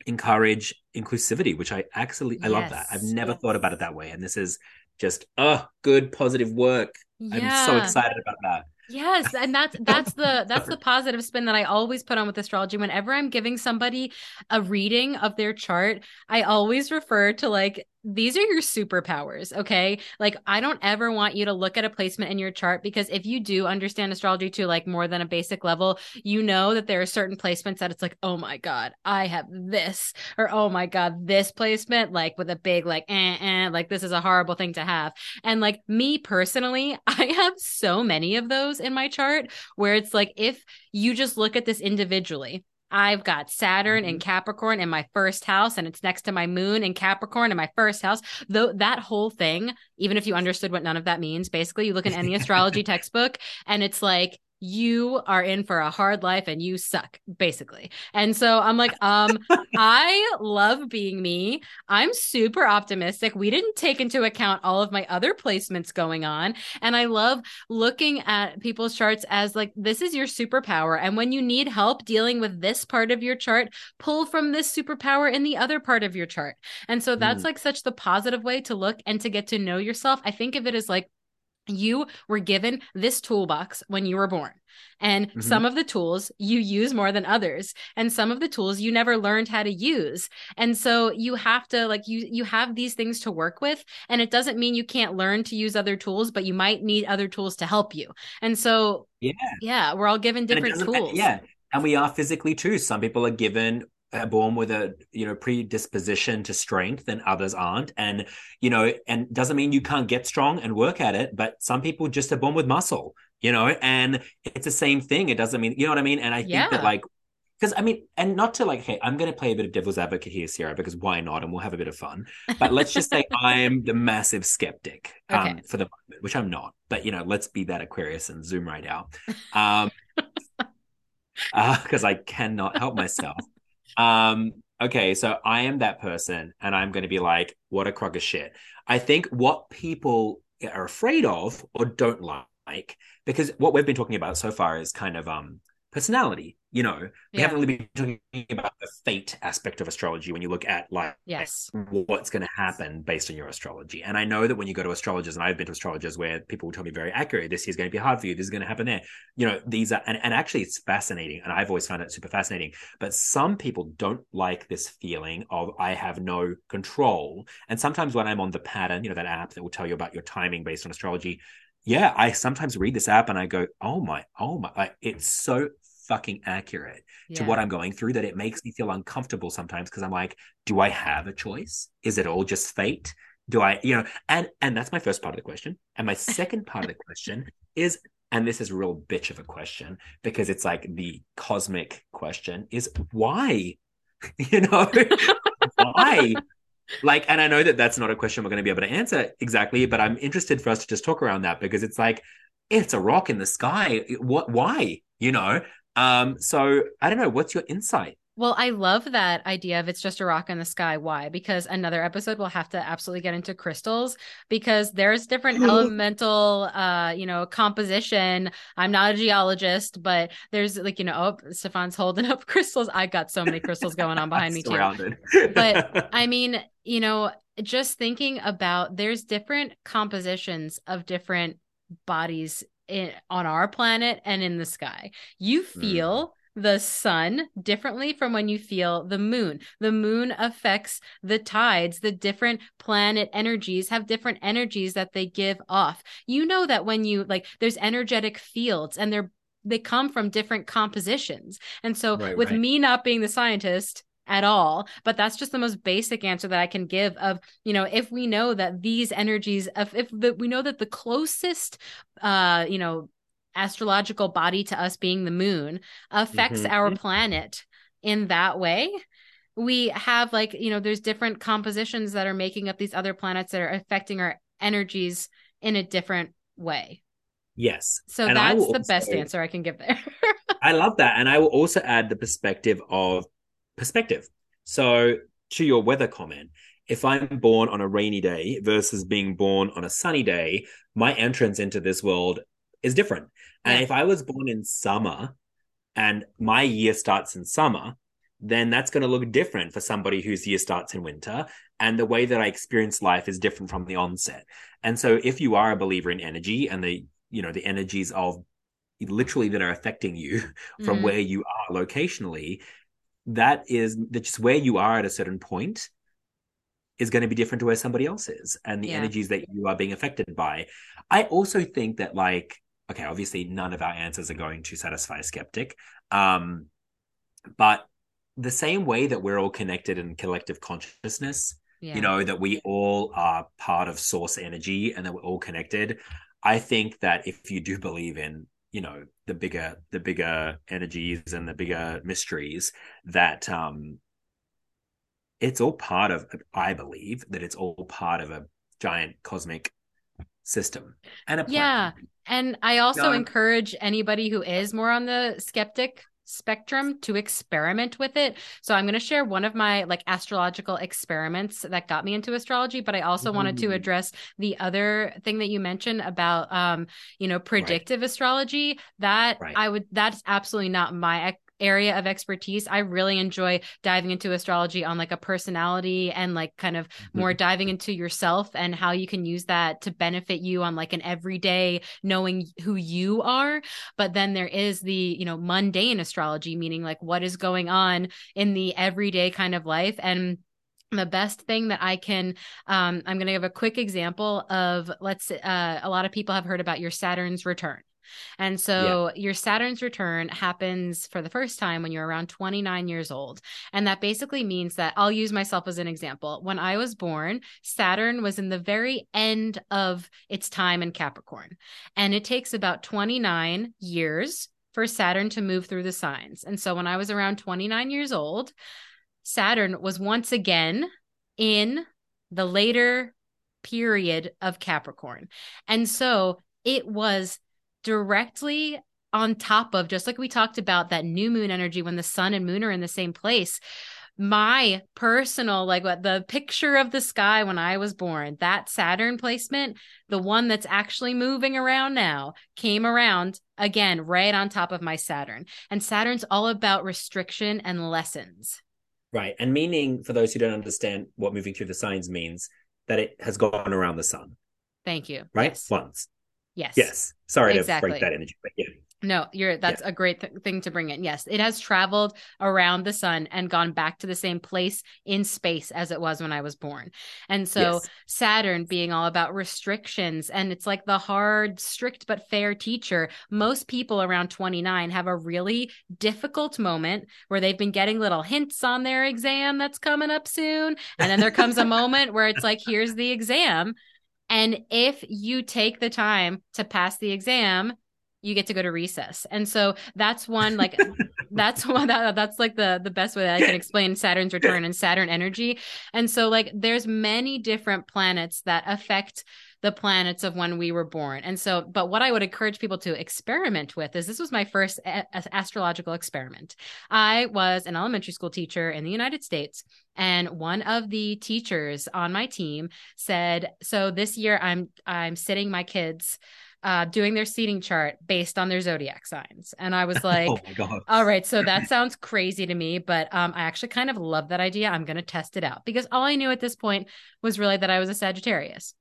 encourage inclusivity, which I actually I love that. I've never yes. thought about it that way, and this is just oh, good positive work. I'm so excited about that. Yes, and that's that's the <laughs> that's the positive spin that I always put on with astrology. Whenever I'm giving somebody a reading of their chart, I always refer to like these are your superpowers, okay? Like I don't ever want you to look at a placement in your chart because if you do understand astrology to like more than a basic level, you know that there are certain placements that it's like, "Oh my god, I have this." Or, "Oh my god, this placement like with a big like eh, eh, like this is a horrible thing to have." And like me personally, <laughs> I have so many of those in my chart where it's like if you just look at this individually, I've got Saturn in mm-hmm. Capricorn in my first house, and it's next to my moon in Capricorn in my first house. Though that whole thing, even if you understood what none of that means, basically you look in any <laughs> astrology textbook and it's like you are in for a hard life and you suck basically. And so i'm like um <laughs> i love being me. I'm super optimistic. We didn't take into account all of my other placements going on. And i love looking at people's charts as like this is your superpower. And when you need help dealing with this part of your chart pull from this superpower in the other part of your chart. And so that's Mm. like such the positive way to look and to get to know yourself. I think of it as like you were given this toolbox when you were born. And Mhm. some of the tools you use more than others. And some of the tools you never learned how to use. And so you have to like you you have these things to work with. And it doesn't mean you can't learn to use other tools, but you might need other tools to help you. And so Yeah. yeah, we're all given different tools. Yeah, and we are physically too. Some people are given born with a you know predisposition to strength, and others aren't. And you know, and doesn't mean you can't get strong and work at it. But some people just are born with muscle. You know, and it's the same thing. It doesn't mean you know what I mean. And I think Yeah. that like. Because I mean, and not to like, hey, I'm going to play a bit of devil's advocate here, Ciera, because why not? And we'll have a bit of fun. But let's just say <laughs> I'm the massive skeptic um, for the moment, which I'm not. But you know, let's be that Aquarius and zoom right out. Um, <laughs> because I cannot help myself. Um, okay, so I am that person, and I'm going to be like, what a crock of shit. I think what people are afraid of or don't like, because what we've been talking about so far is kind of um personality. You know, we Yeah. haven't really been talking about the fate aspect of astrology when you look at like Yes. what's going to happen based on your astrology. And I know that when you go to astrologers, and I've been to astrologers where people will tell me very accurate, this is going to be hard for you, this is going to happen there. You know, these are, and, and actually it's fascinating. And I've always found it super fascinating. But some people don't like this feeling of I have no control. And sometimes when I'm on the pattern, you know, that app that will tell you about your timing based on astrology, yeah, I sometimes read this app and I go, oh my, oh my, like it's so fucking accurate to what I'm going through that it makes me feel uncomfortable sometimes because I'm like, do I have a choice? Is it all just fate? Do I, you know, and and that's my first part of the question. And my <laughs> second part of the question is, and this is a real bitch of a question because it's like the cosmic question is why? <laughs> you know, <laughs> why? Like, and I know that that's not a question we're going to be able to answer exactly, but I'm interested for us to just talk around that because it's like, it's a rock in the sky. What? Why? You know. Um. So I don't know. What's your insight? Well, I love that idea of it's just a rock in the sky. Why? Because another episode we'll have to absolutely get into crystals because there's different elemental uh, you know, composition. I'm not a geologist, but there's like, you know, oh, Stephan's holding <laughs> up crystals. I got so many crystals going on behind me too. But <laughs> I mean, you know, just thinking about there's different compositions of different bodies in, on our planet and in the sky. You mm. feel the sun differently from when you feel the moon. The moon affects the tides. The different planet energies have different energies that they give off. You know that when you like there's energetic fields and they're they come from different compositions. And so Right, with right. me not being the scientist at all but that's just the most basic answer that i can give of you know if we know that these energies of if the, we know that the closest uh you know astrological body to us being the moon affects Mhm. our planet in that way we have like you know there's different compositions that are making up these other planets that are affecting our energies in a different way Yes. So And that's the best answer I can give there. <laughs> I love that. And I will also add the perspective of perspective. So, to your weather comment, if I'm born on a rainy day versus being born on a sunny day, my entrance into this world is different. And if I was born in summer and my year starts in summer, then that's going to look different for somebody whose year starts in winter. And the way that I experience life is different from the onset. And so, if you are a believer in energy and the you know the energies of literally that are affecting you <laughs> from Mhm. where you are locationally, that is that just where you are at a certain point is going to be different to where somebody else is and the Yeah. energies that you are being affected by. I also think that like okay, obviously none of our answers are going to satisfy a skeptic. Um but the same way that we're all connected in collective consciousness, yeah. you know that we all are part of source energy and that we're all connected i think that if you do believe in you know the bigger the bigger energies and the bigger mysteries that um it's all part of i believe that it's all part of a giant cosmic system and a. Yeah. And I also encourage anybody who is more on the skeptic spectrum to experiment with it. So I'm going to share one of my like astrological experiments that got me into astrology, but I also wanted to address the other thing that you mentioned about um, you know, predictive astrology. That Right. I would that's absolutely not my area of expertise. I really enjoy diving into astrology on like a personality and like kind of <laughs> more diving into yourself and how you can use that to benefit you on like an everyday knowing who you are but then there is the you know mundane astrology meaning like what is going on in the everyday kind of life and the best thing that I can, um, I'm going to give a quick example of let's, uh, a lot of people have heard about your Saturn's return. And so your Saturn's return happens for the first time when you're around 29 years old. And that basically means that I'll use myself as an example. When I was born, Saturn was in the very end of its time in Capricorn. And it takes about 29 years for Saturn to move through the signs. And so when I was around 29 years old, Saturn was once again in the later period of Capricorn. And so it was directly on top of, just like we talked about that new moon energy when the sun and moon are in the same place. My personal, like what the picture of the sky when I was born, that Saturn placement, the one that's actually moving around now, came around again right on top of my Saturn. And Saturn's all about restriction and lessons. right and meaning for those who don't understand what moving through the signs means that it has gone around the sun Thank you. right Yes. once Yes. yes sorry Exactly. to break that energy but yeah No, you're that's a great th- thing to bring in. Yes, it has traveled around the sun and gone back to the same place in space as it was when I was born. And so Yes. Saturn being all about restrictions and it's like the hard, strict but fair teacher. Most people around 29 have a really difficult moment where they've been getting little hints on their exam that's coming up soon, and then there comes a <laughs> moment where it's like here's the exam. And if you take the time to pass the exam, you get to go to recess. And so that's one like <laughs> that's one that, that's like the the best way that I can explain Saturn's return and Saturn energy. And so like there's many different planets that affect the planets of when we were born. And so but what I would encourage people to experiment with is this was my first a- astrological experiment. I was an elementary school teacher in the United States and one of the teachers on my team said, "So this year I'm I'm sitting my kids uh, doing their seating chart based on their zodiac signs. And I was <laughs> like, oh my god all right, so that <laughs> sounds crazy to me, but um, I actually kind of love that idea. I'm going to test it out because all I knew at this point was really that I was a Sagittarius.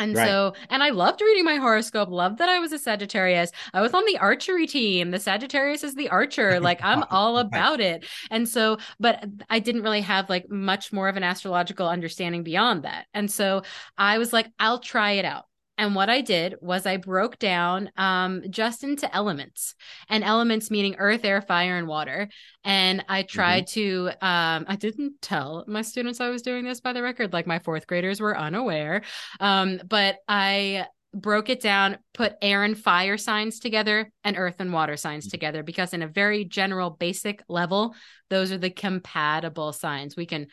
And Right. so, and I loved reading my horoscope, loved that I was a Sagittarius. I was on the archery team. The Sagittarius is the archer. <laughs> Like, I'm all about it. And so, but I didn't really have like much more of an astrological understanding beyond that. And so I was like, I'll try it out. And what I did was I broke down um, just into elements, and elements meaning earth, air, fire, and water. And I tried to, um, I didn't tell my students I was doing this by the record, like my fourth graders were unaware. Um, but I broke it down, put air and fire signs together and earth and water signs Mhm. together because, in a very general, basic level, those are the compatible signs. We can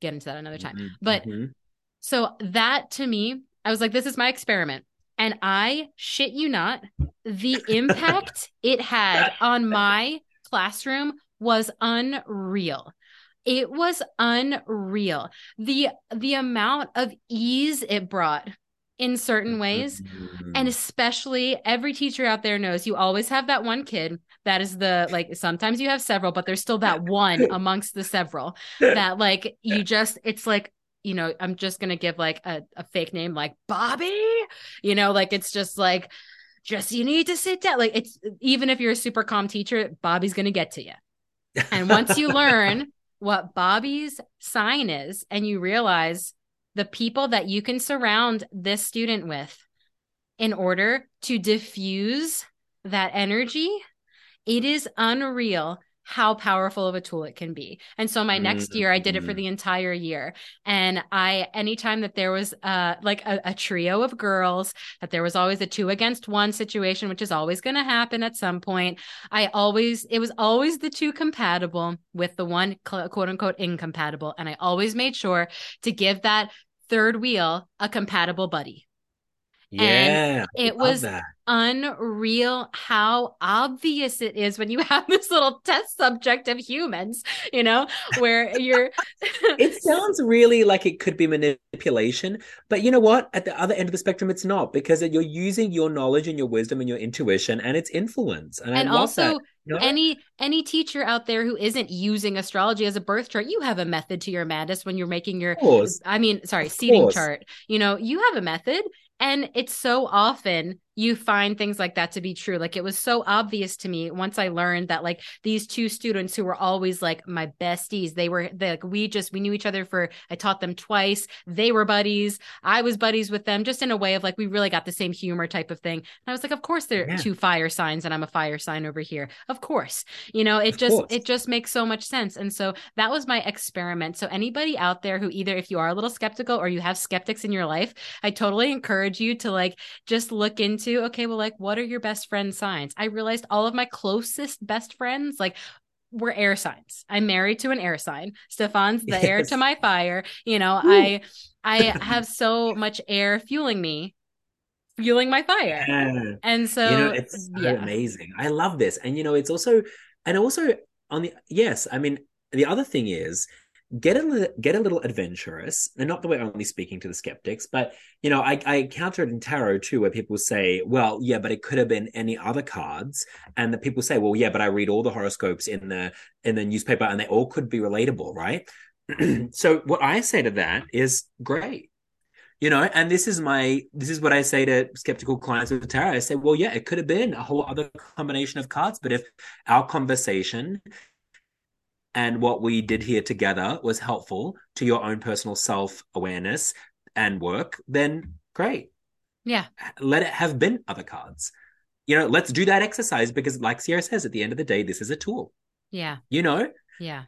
get into that another time. Mhm, But mhm. so that to me, I was like, this is my experiment. And I shit you not, the <laughs> impact it had on my classroom was unreal. It was unreal. The the amount of ease it brought in certain mm-hmm. ways. And especially every teacher out there knows you always have that one kid that is the like sometimes you have several, but there's still that <laughs> one amongst the several that like you just it's like you know i'm just gonna give like a, a fake name like bobby? You know like it's just like just you need to sit down. Like it's even if you're a super calm teacher bobby's gonna get to you and once you learn <laughs> what bobby's sign is and you realize the people that you can surround this student with in order to diffuse that energy it is unreal how powerful of a tool it can be. And so my next year I did it for Mhm. the entire year. And I anytime that there was uh like a, a trio of girls, that there was always a two against one situation, which is always gonna happen at some point. I always it was always the two compatible with the one quote unquote incompatible. And I always made sure to give that third wheel a compatible buddy. Yeah. I it was that. unreal how obvious it is when you <laughs> have this little test subject of humans, you know, where you're <laughs> It sounds really like it could be manipulation, but you know what? At the other end of the spectrum, it's not because you're using your knowledge and your wisdom and your intuition and its influence. And, and also you any any teacher out there who isn't using astrology as a birth chart, you have a method to your madness when you're making your I mean, sorry, seating chart. You know, you have a method. And it's so often you find things like that to be true. Like it was so obvious to me once I learned that like these two students who were always like my besties, they were they, like we just we knew each other for I taught them twice. They were buddies. I was buddies with them, just in a way of like we really got the same humor type of thing. And I was like, of course they're Yeah. two fire signs, and I'm a fire sign over here. Of course, you know it Of just course. it just makes so much sense. And so that was my experiment. So anybody out there who either if you are a little skeptical or you have skeptics in your life, I totally encourage you to like just look into okay, well, like what are your best friend signs? I realized all of my closest best friends, like we're air signs. I'm married to an air sign. Stephan's the air to my fire. You know, Woo. I I have so much air fueling me, fueling my fire. Yeah. And so you know it's so yeah. amazing i love this and you know it's also and also on the yes i mean the other thing is get a get a little adventurous and not that we're only speaking to the skeptics but you know i i encountered in tarot too where people say well yeah but it could have been any other cards and the people say well yeah but i read all the horoscopes in the in the newspaper and they all could be relatable right? <clears throat> So what i say to that is great you know and this is my this is what i say to skeptical clients with tarot. I say well yeah it could have been a whole other combination of cards but if our conversation and what we did here together was helpful to your own personal self-awareness and work then great Yeah. let it have been other cards you know let's do that exercise because like Ciera says at the end of the day this is a tool Yeah. you know Yeah.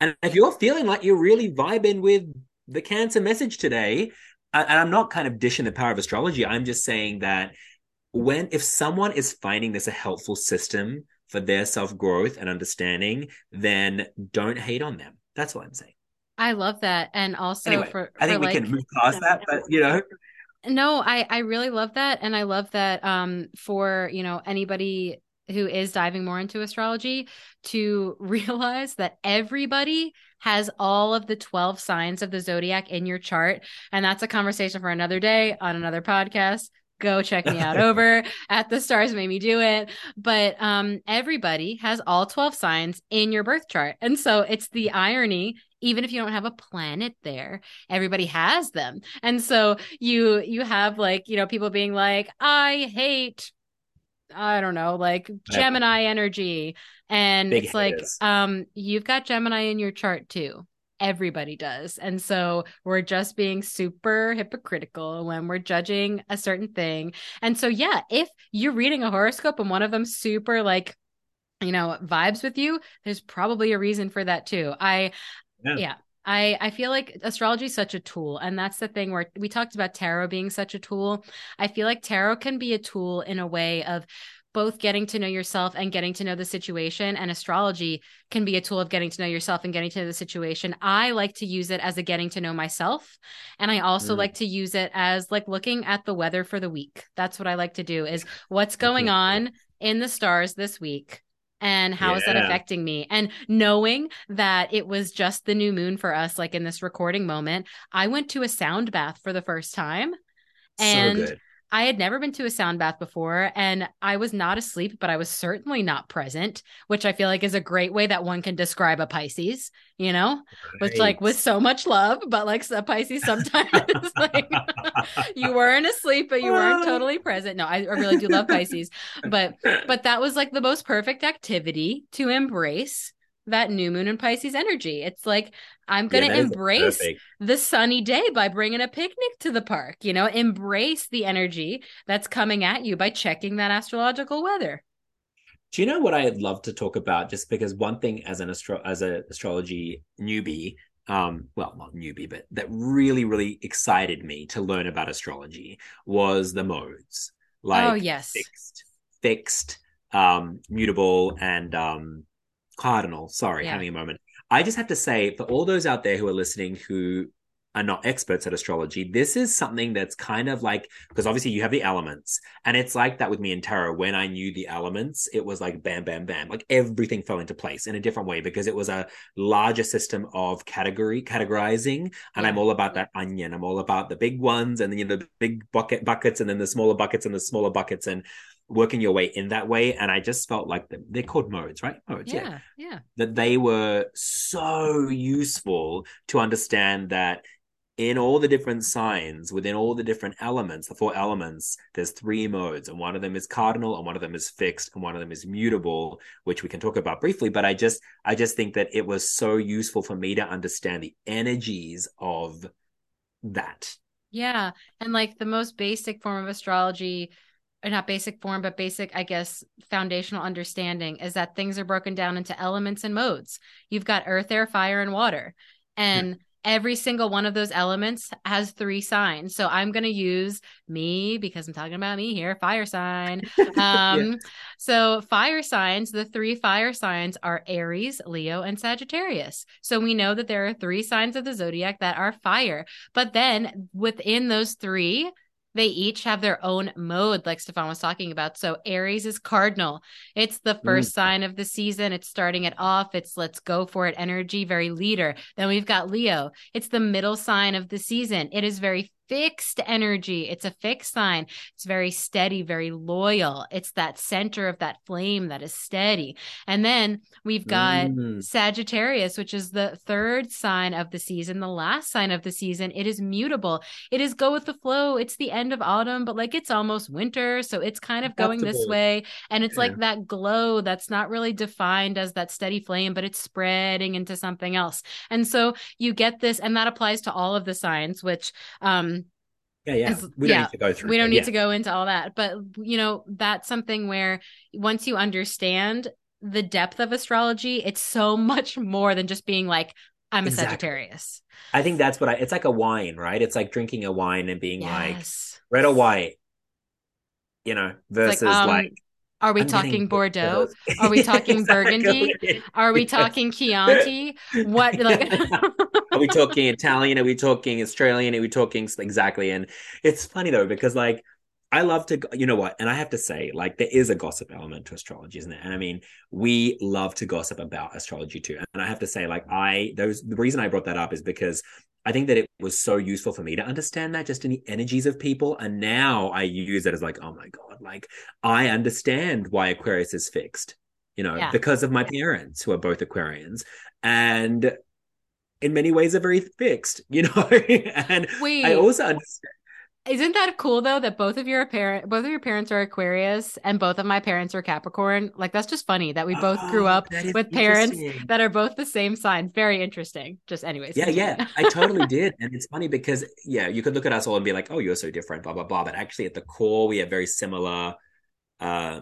and if you're feeling like you're really vibing with the cancer message today, and I'm not kind of dishing the power of astrology, I'm just saying that when if someone is finding this a helpful system for their self-growth and understanding, then don't hate on them. That's what I'm saying. I love that. And also Anyway, for, I think for we like can move past that, but you know, No, I I really love that and I love that um for, you know, anybody who is diving more into astrology to <laughs> realize that everybody has all of the 12 signs of the zodiac in your chart and that's a conversation for another day on another podcast. Go check me out over at the stars made me do it. But um everybody has all 12 signs in your birth chart. And so it's the irony even if you don't have a planet there everybody has them and so you you have like you know people being like i hate i don't know like gemini energy and Big it's like um you've got gemini in your chart too everybody does and so we're just being super hypocritical when we're judging a certain thing and so yeah if you're reading a horoscope and one of them super like you know vibes with you there's probably a reason for that too i Yeah. yeah I, I feel like astrology is such a tool. And that's the thing where we talked about tarot being such a tool. I feel like tarot can be a tool in a way of both getting to know yourself and getting to know the situation. And astrology can be a tool of getting to know yourself and getting to know the situation. I like to use it as a getting to know myself. And I also mm. like to use it as like looking at the weather for the week. That's what I like to do is what's going on in the stars this week and how yeah. is that affecting me and knowing that it was just the new moon for us like in this recording moment i went to a sound bath for the first time and so I had never been to a sound bath before and I was not asleep, but I was certainly not present, which I feel like is a great way that one can describe a Pisces, you know, right. which like with so much love, but like a Pisces sometimes <laughs> like you weren't asleep, but you weren't totally present. No, I, I really do love Pisces, but, but that was like the most perfect activity to embrace that new moon and Pisces energy. It's like I'm going to yeah, embrace the sunny day by bringing a picnic to the park, you know, embrace the energy that's coming at you by checking that astrological weather. Do you know what I'd love to talk about? Just because one thing as an astro as an astrology newbie um well not newbie but that really really excited me to learn about astrology was the modes oh, like oh yes. fixed fixed um mutable and um cardinal. Sorry, yeah. having a moment. I just have to say, for all those out there who are listening who are not experts at astrology, this is something that's kind of like because obviously you have the elements, and it's like that with me and tarot. When I knew the elements, it was like bam, bam, bam, like everything fell into place in a different way because it was a larger system of category categorizing, and yeah. I'm all about that onion. I'm all about the big ones, and then you know the big bucket buckets, and then the smaller buckets, and the smaller buckets, and working your way in that way. And I just felt like the, they're called modes, right? Modes, yeah, yeah, yeah. That they were so useful to understand that in all the different signs, within all the different elements, the four elements, there's three modes, and one of them is cardinal, and one of them is fixed, and one of them is mutable, which we can talk about briefly. But I just, I just think that it was so useful for me to understand the energies of that. Yeah, and like the most basic form of astrology not basic form, but basic, I guess, foundational understanding is that things are broken down into elements and modes. You've got earth, air, fire, and water. And yeah. every single one of those elements has three signs. So I'm going to use me because I'm talking about me here, fire sign. <laughs> Um, yeah. So, fire signs, the three fire signs are Aries, Leo, and Sagittarius. So, we know that there are three signs of the zodiac that are fire. But then within those three, they each have their own mode, like Stephan was talking about. So Aries is cardinal. It's the first mm. sign of the season. It's starting it off. It's let's go for it energy, very leader. Then we've got Leo. It's the middle sign of the season. It is very fixed energy. It's a fixed sign. It's very steady, very loyal. It's that center of that flame that is steady. And then we've got mm. Sagittarius, which is the third sign of the season, the last sign of the season. It is mutable. It is go with the flow. It's the end of autumn, but like it's almost winter. So it's kind of going this way. And it's yeah. like that glow that's not really defined as that steady flame, but it's spreading into something else. And so you get this, and that applies to all of the signs, which um yeah, yeah. We don't yeah, need to go through. We don't need yeah. to go into all that. But you know, that's something where once you understand the depth of astrology, it's so <laughs> much more than just being like, I'm exactly. a Sagittarius. I think that's what I it's like a wine, right? It's like drinking a wine and being yes. like red or white, you know, versus like, um, like are we I'm talking Bordeaux? Are we <laughs> talking Burgundy? Are we talking Chianti? What <laughs> like <laughs> Are we talking Italian? Are we talking Australian? Are we talking exactly? And it's funny though, because like I love to, you know what? And I have to say, like, there is a gossip element to astrology, isn't it? And I mean, we love to gossip about astrology too. And I have to say, like, I, those, the reason I brought that up is because I think that it was so useful for me to understand that just in the energies of people. And now I use it as like, oh my God, like I understand why Aquarius is fixed, you know, yeah. because of my parents who are both Aquarians. And in many ways are very fixed, <laughs> you know. and Wait. I also understand isn't that cool though that both of your parent both of your parents are Aquarius and both of my parents are Capricorn? Like that's just funny that we <gasps> both oh, grew up with parents that are both the same sign. Very interesting. Just anyways. Yeah, yeah. I totally <laughs> did. And it's funny because yeah, you could look at us all and be like, "Oh, you're so different, blah blah blah." But actually at the core we have very similar uh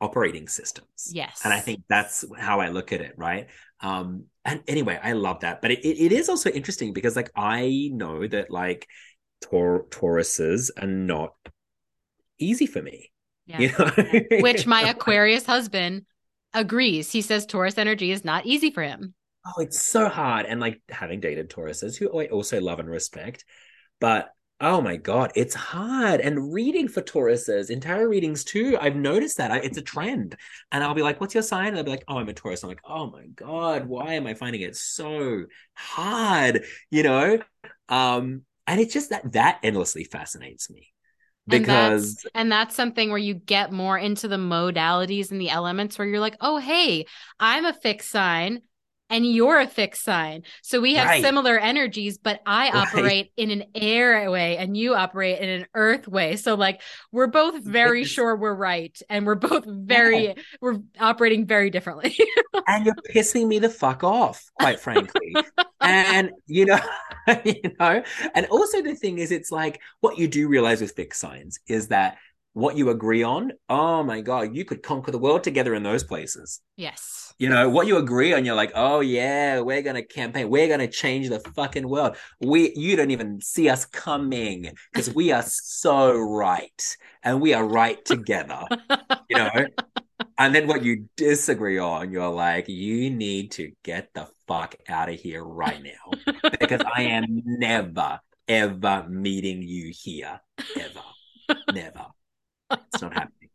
operating systems. Yes. And I think that's how I look at it, right? Um and anyway, I love that. But it, it is also interesting because like I know that like Tor- Tauruses are not easy for me. Yeah. You know? Which my <laughs> Aquarius husband agrees. He says Taurus energy is not easy for him. Oh, it's so hard. And like having dated Tauruses who I also love and respect, but oh my god, it's hard. And reading for Tauruses, entire readings too. I've noticed that I, it's a trend. And I'll be like, "What's your sign?" And I'll be like, "Oh, I'm a Taurus." I'm like, "Oh my god, why am I finding it so hard?" You know, um, and it's just that that endlessly fascinates me. Because and that's, and that's, something where you get more into the modalities and the elements where you're like oh hey i'm a fixed sign and you're a fixed sign. So we have right. similar energies, but I operate right. in an air way and you operate in an earth way. So like we're both very sure we're right and we're both very yeah. we're operating very differently. and you're pissing me the fuck off, quite frankly. and you know, <laughs> you know, and also the thing is it's like what you do realize with fixed signs is that what you agree on, oh my god, you could conquer the world together in those places. Yes. You know what you agree on you're like oh yeah we're gonna campaign we're gonna change the fucking world. We you don't even see us coming because we are so right and we are right together you know? <laughs> And then what you disagree on you're like you need to get the fuck out of here right now because i am never ever meeting you here. Ever. <laughs> Never it's not happening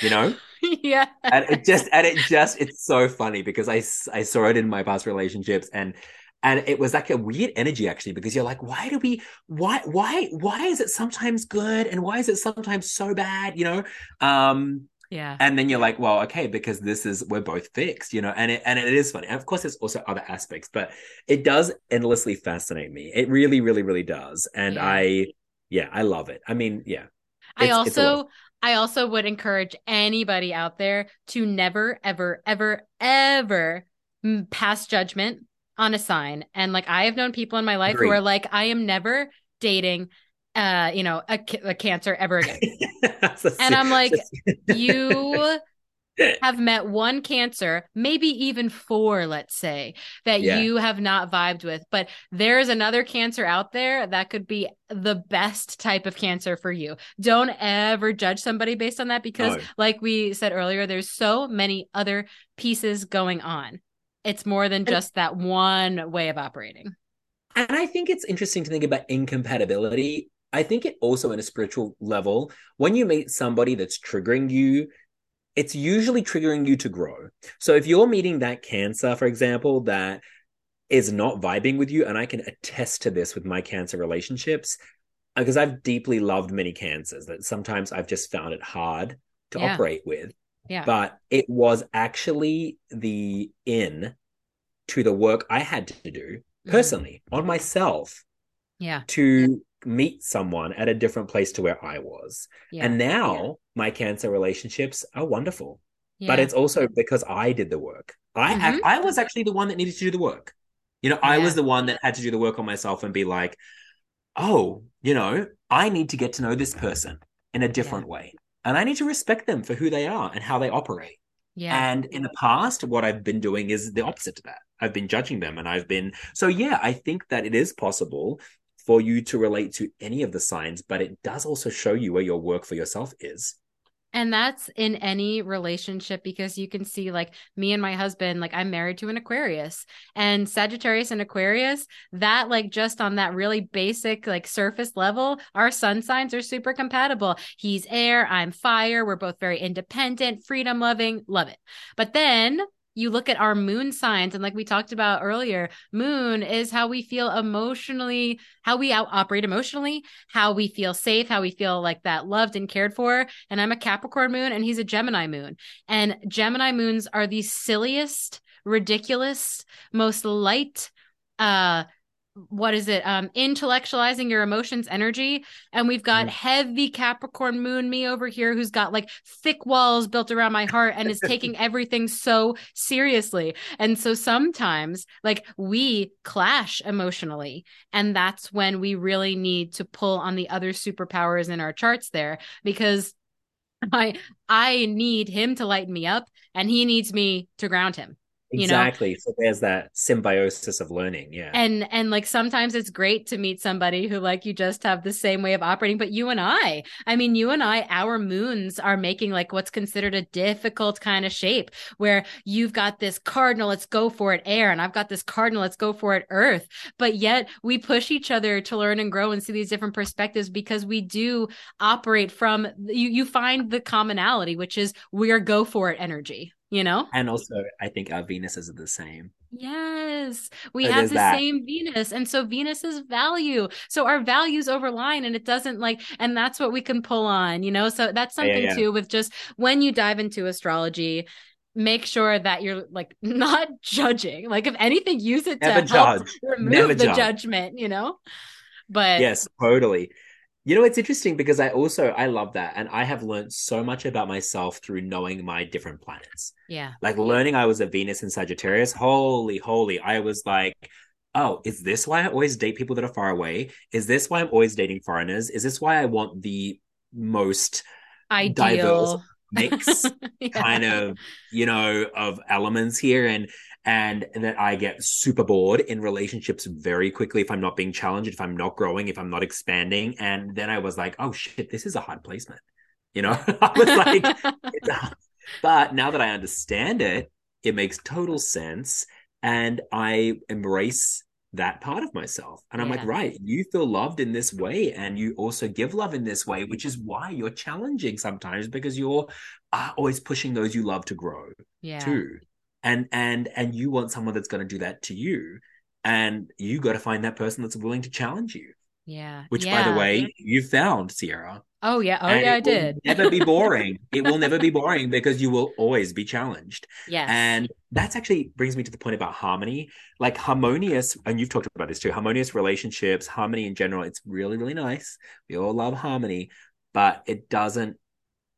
you know? <laughs> Yeah. And it just and it just it's so funny because i i saw it in my past relationships and and it was like a weird energy actually because you're like why do we why why why is it sometimes good and why is it sometimes so bad? You know? Um yeah. and then you're like well okay because this is we're both fixed you know? And it and it is funny. And of course there's also other aspects but it does endlessly fascinate me. It really really really does. And yeah. i yeah i love it. I mean yeah I also I also would encourage anybody out there to never, ever, ever, ever pass judgment on a sign. And like, I have known people in my life Agreed. who are like, I am never dating, uh, you know, a, a cancer ever again. <laughs> and I'm like, <laughs> you <laughs> have met one cancer, maybe even four, let's say, that yeah. you have not vibed with. But there's another cancer out there that could be the best type of cancer for you. Don't ever judge somebody based on that because, oh. like we said earlier, there's so many other pieces going on. It's more than just that one way of operating. And I think it's interesting to think about incompatibility. I think it also, in a spiritual level, when you meet somebody that's triggering you, it's usually triggering you to grow. So if you're meeting that cancer, for example, that is not vibing with you, and I can attest to this with my cancer relationships, because uh, I've deeply loved many cancers that sometimes I've just found it hard to yeah. operate with. Yeah. But it was actually the in to the work I had to do mm-hmm. personally mm-hmm. on myself. Yeah. To meet someone at a different place to where I was. Yeah. And now yeah. my cancer relationships are wonderful. Yeah. But it's also because I did the work. I mm-hmm. I was actually the one that needed to do the work. You know, I was the one that had to do the work on myself and be like, "Oh, you know, I need to get to know this person in a different way. And I need to respect them for who they are and how they operate." Yeah. And in the past, what I've been doing is the opposite to that. I've been judging them and I've been so yeah, I think that it is possible for you to relate to any of the signs, but it does also show you where your work for yourself is. And that's in any relationship because you can see, like, me and my husband, like, I'm married to an Aquarius and Sagittarius and Aquarius, that, like, just on that really basic, like, surface level, our sun signs are super compatible. He's air, I'm fire. We're both very independent, freedom loving, love it. But then you look at our moon signs and like we talked about earlier moon is how we feel emotionally how we operate emotionally how we feel safe how we feel like that loved and cared for. And i'm a capricorn moon and he's a gemini moon. And gemini moons are the silliest ridiculous most light uh what is it um intellectualizing your emotions energy. And we've got mm. heavy capricorn moon me over here who's got like thick walls built around my heart and is taking <laughs> everything so seriously. And so sometimes like we clash emotionally and that's when we really need to pull on the other superpowers in our charts there because I I need him to lighten me up and he needs me to ground him exactly you know? so there's that symbiosis of learning yeah. And and like sometimes it's great to meet somebody who like you just have the same way of operating but you and i i mean you and i our moons are making like what's considered a difficult kind of shape where you've got this cardinal let's go for it air and i've got this cardinal let's go for it earth. But yet we push each other to learn and grow and see these different perspectives because we do operate from you you find the commonality which is we're go for it energy you know and also i think our venuses are the same yes we So have the that. same venus and so venus is value so our values overline and it doesn't like and that's what we can pull on you know so that's Yeah, yeah, something yeah. too with just when you dive into astrology make sure that you're like <laughs> not judging like if anything use it Never to help remove Never the judge. judgment you know but yes totally you know it's interesting because i also i love that and i have learned so much about myself through knowing my different planets. Yeah. Like learning i was a venus in sagittarius holy holy i was like oh is this why i always date people that are far away? Is this why i'm always dating foreigners? Is this why i want the most ideal. mix <laughs> Yeah. kind of you know of elements here? And and that I get super bored in relationships very quickly if I'm not being challenged, if I'm not growing, if I'm not expanding. And then I was like, oh shit, this is a hard placement. You know, <laughs> I was like, <laughs> but now that I understand it, it makes total sense. And I embrace that part of myself. And I'm Yeah. like, right, you feel loved in this way. And you also give love in this way, which is why you're challenging sometimes because you're uh, always pushing those you love to grow yeah too and and and you want someone that's going to do that to you and you got to find that person that's willing to challenge you. Yeah. Which by the way you found Ciera. Oh yeah. Oh And yeah i did. never be <laughs> boring. It will never be boring because you will always be challenged. Yeah and that's actually brings me to the point about harmony. Like harmonious and you've talked about this too harmonious relationships harmony in general it's really really nice. We all love harmony but it doesn't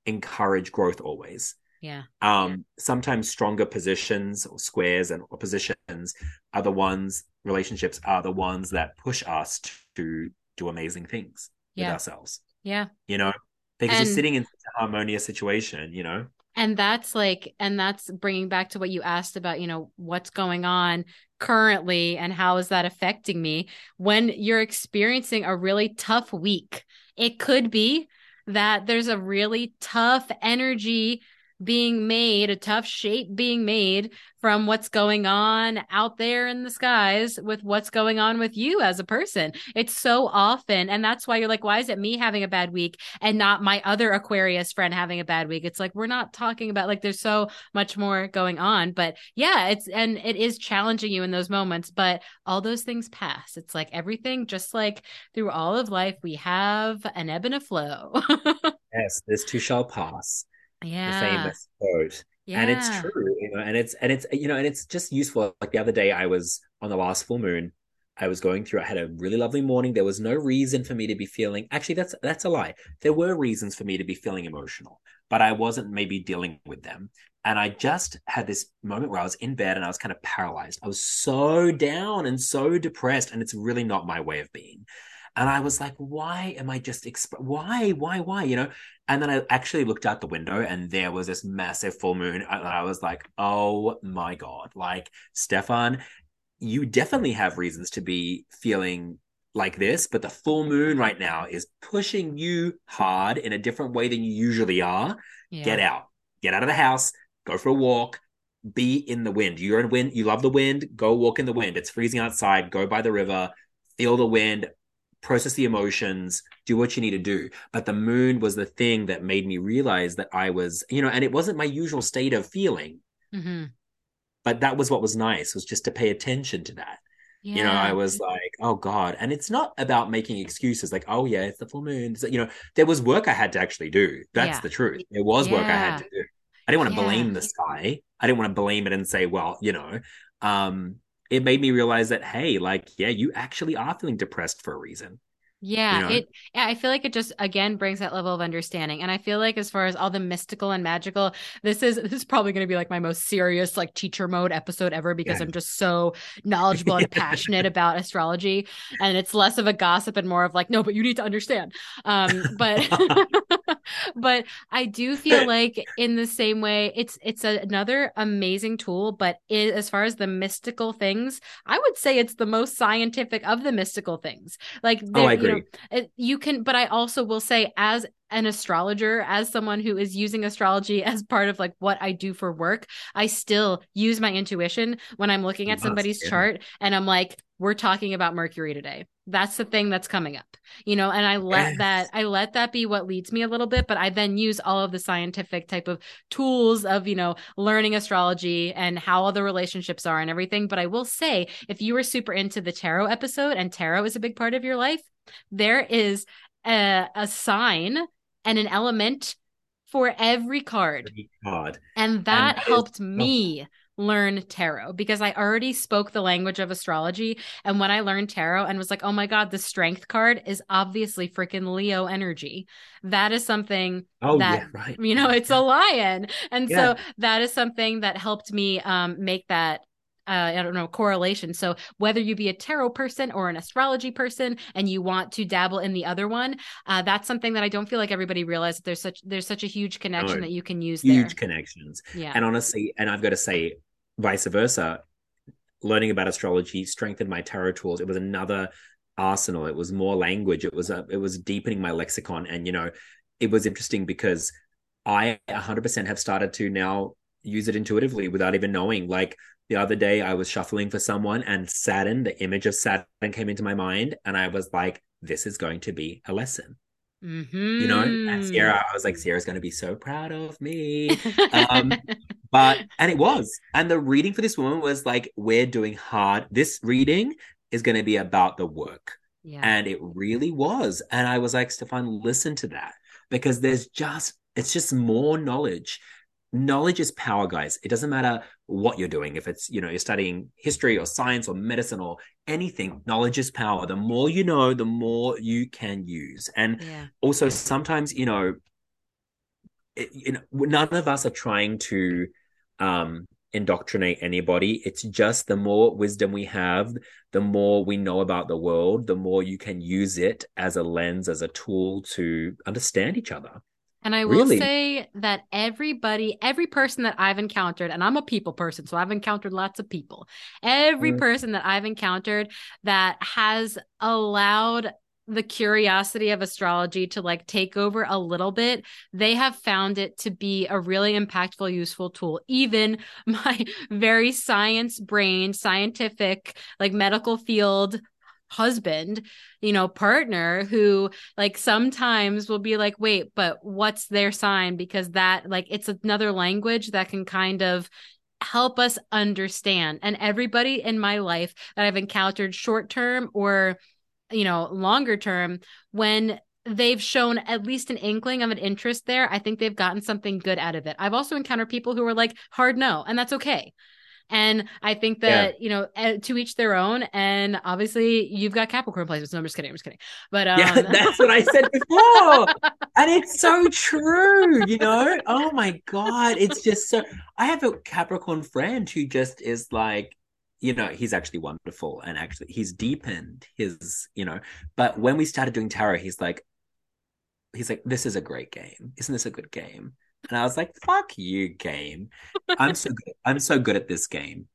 encourage growth always yeah. Um sometimes stronger positions or squares and or positions are the ones relationships are the ones that push us to do amazing things with ourselves. Yeah. You know because And- you're sitting in a harmonious situation you know? And that's like and that's bringing back to what you asked about you know what's going on currently and how is that affecting me? When you're experiencing a really tough week it could be that there's a really tough energy being made a tough shape being made from what's going on out there in the skies with what's going on with you as a person it's so often and that's why you're like why is it me having a bad week and not my other Aquarius friend having a bad week. It's like we're not talking about like there's so much more going on. But yeah, it's and it is challenging you in those moments, but all those things pass. It's like everything, just like through all of life, we have an ebb and a flow. <laughs> yes this too shall pass yeah. the famous quote yeah. and it's true you know and it's and it's you know and it's just useful. Like the other day i was on the last full moon. I was going through i had a really lovely morning. There was no reason for me to be feeling actually that's that's a lie. There were reasons for me to be feeling emotional but i wasn't maybe dealing with them. And i just had this moment where i was in bed and i was kind of paralyzed. I was so down and so depressed and it's really not my way of being. And i was like why am i just exp- why why why? You know and then I actually looked out the window and there was this massive full moon. And I was like, oh my God. Like, Stephan, you definitely have reasons to be feeling like this, but the full moon right now is pushing you hard in a different way than you usually are. yeah. Get out, get out of the house, go for a walk, be in the wind. You're in wind, you love the wind, go walk in the wind. It's freezing outside, go by the river, feel the wind, process the emotions, do what you need to do. But the moon was the thing that made me realize that I was, you know, and it wasn't my usual state of feeling, hmm but that was what was nice, was just to pay attention to that. yeah. You know, I was like, oh God. And it's not about making excuses like, oh yeah, it's the full moon. So, you know, there was work I had to actually do. That's Yeah. the truth. There was work I had to do. I didn't want to Yeah. blame the sky. I didn't want to blame it and say, well, you know, um, it made me realize that, hey, like, yeah, you actually are feeling depressed for a reason. Yeah, it yeah, I feel like it just again brings that level of understanding. And I feel like as far as all the mystical and magical, this is this is probably going to be like my most serious like teacher mode episode ever because Yeah. I'm just so knowledgeable and <laughs> passionate about astrology and it's less of a gossip and more of like no, but you need to understand. Um but <laughs> but I do feel <laughs> like in the same way, it's it's another amazing tool. But it, as far as the mystical things, I would say it's the most scientific of the mystical things. Like, oh, I agree. It, you can, but I also will say, as an astrologer as someone who is using astrology <laughs> as part of like what I do for work, I still use my intuition when I'm looking at somebody's chart and I'm like, we're talking about Mercury today. That's the thing that's coming up, you know, and I let yes. that, I let that be what leads me a little bit, but I then use all of the scientific type of tools of, you know, learning astrology and how all the relationships are and everything. But I will say, if you were super into the tarot episode and tarot is a big part of your life, there is a, a sign and an element for every card. Every card. And that and helped is, me learn tarot because I already spoke the language of astrology. And when I learned tarot and was like, oh my God, the strength card is obviously freaking Leo energy. That is something oh, that, yeah, right. you know, it's a <laughs> lion. And yeah. so that is something that helped me um, make that uh, I don't know, correlation. So whether you be a tarot person or an astrology person and you want to dabble in the other one, uh, that's something that I don't feel like everybody realizes there's such there's such a huge connection no, that you can use huge there. connections. Yeah. And honestly, and I've got to say, vice versa, learning about astrology strengthened my tarot tools. It was another arsenal. It was more language. It was a, it was deepening my lexicon. And you know, it was interesting because I 100% have started to now use it intuitively without even knowing. Like the other day, I was shuffling for someone, and Saturn, the image of Saturn, came into my mind, and I was like, "This is going to be a lesson." Mm-hmm. You know, and Ciera, I was like, Ciera's going to be so proud of me. um, <laughs> but and it was, and the reading for this woman was like, "We're doing hard. This reading is going to be about the work." Yeah. And it really was. And I was like, Stephan, listen to that because there's just, it's just more knowledge knowledge is power guys it doesn't matter what you're doing. If it's you know you're studying history or science or medicine or anything knowledge is power. The more you know the more you can use. And yeah. also sometimes you know it, you know none of us are trying to um indoctrinate anybody. It's just the more wisdom we have the more we know about the world the more you can use it as a lens as a tool to understand each other and I will really? say that everybody, every person that I've encountered, and I'm a people person, so I've encountered lots of people. Every mm. person that I've encountered that has allowed the curiosity of astrology to like take over a little bit, they have found it to be a really impactful, useful tool. Even <laughs> my very science brain, scientific, like medical field husband, you know, partner who like sometimes will be like, wait, but what's their sign? Because that, like, it's another language that can kind of help us understand. And everybody in my life that I've encountered short term or, you know, longer term, when they've shown at least an inkling of an interest there, I think they've gotten something good out of it. I've also encountered people who are like hard no, and that's okay. And I think that, yeah. you know, eh, to each their own. And obviously you've got Capricorn placements. No, I'm just kidding. I'm just kidding. But um... yeah, <laughs> that's what I said before. and it's so true, you know? Oh my God. It's just so. I have a Capricorn friend who just is like, you know, he's actually wonderful and actually he's deepened his, you know, but when we started doing tarot, he's like, he's like, this is a great game. Isn't this a good game? And I was like, fuck you, game. I'm so good. I'm so good at this game.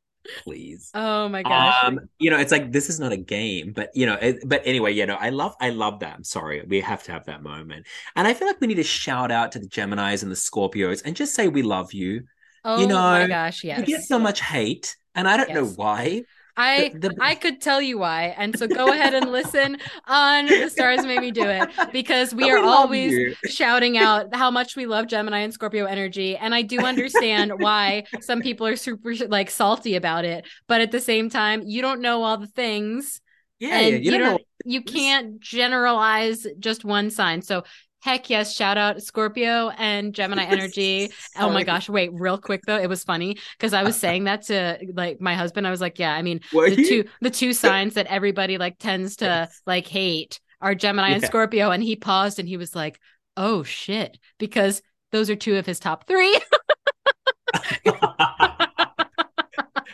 Please. Oh my gosh. Um, you know, it's like this is not a game, but you know, it, but anyway, you know, I love I love that. I'm sorry. We have to have that moment. And I feel like we need to shout out to the Geminis and the Scorpios and just say we love you. Oh you know, my gosh, yes. We get so much hate, and I don't yes. know why. I the, the... I could tell you why. And so go ahead and listen on The Stars Made Me Do It because we <laughs> are always shouting out how much we love Gemini and Scorpio energy. And I do understand <laughs> why some people are super like salty about it. But at the same time, you don't know all the things. Yeah, and you, you don't, don't you can't generalize just one sign. So Heck yes, shout out Scorpio and Gemini <laughs> energy. oh my gosh, wait, real quick though, it was funny because I was saying that to like my husband. I was like, yeah, I mean, Were the you? two the two signs that everybody like tends to yes. like hate are Gemini yeah. and Scorpio. And he paused and he was like, oh shit, because those are two of his top three. <laughs> <laughs>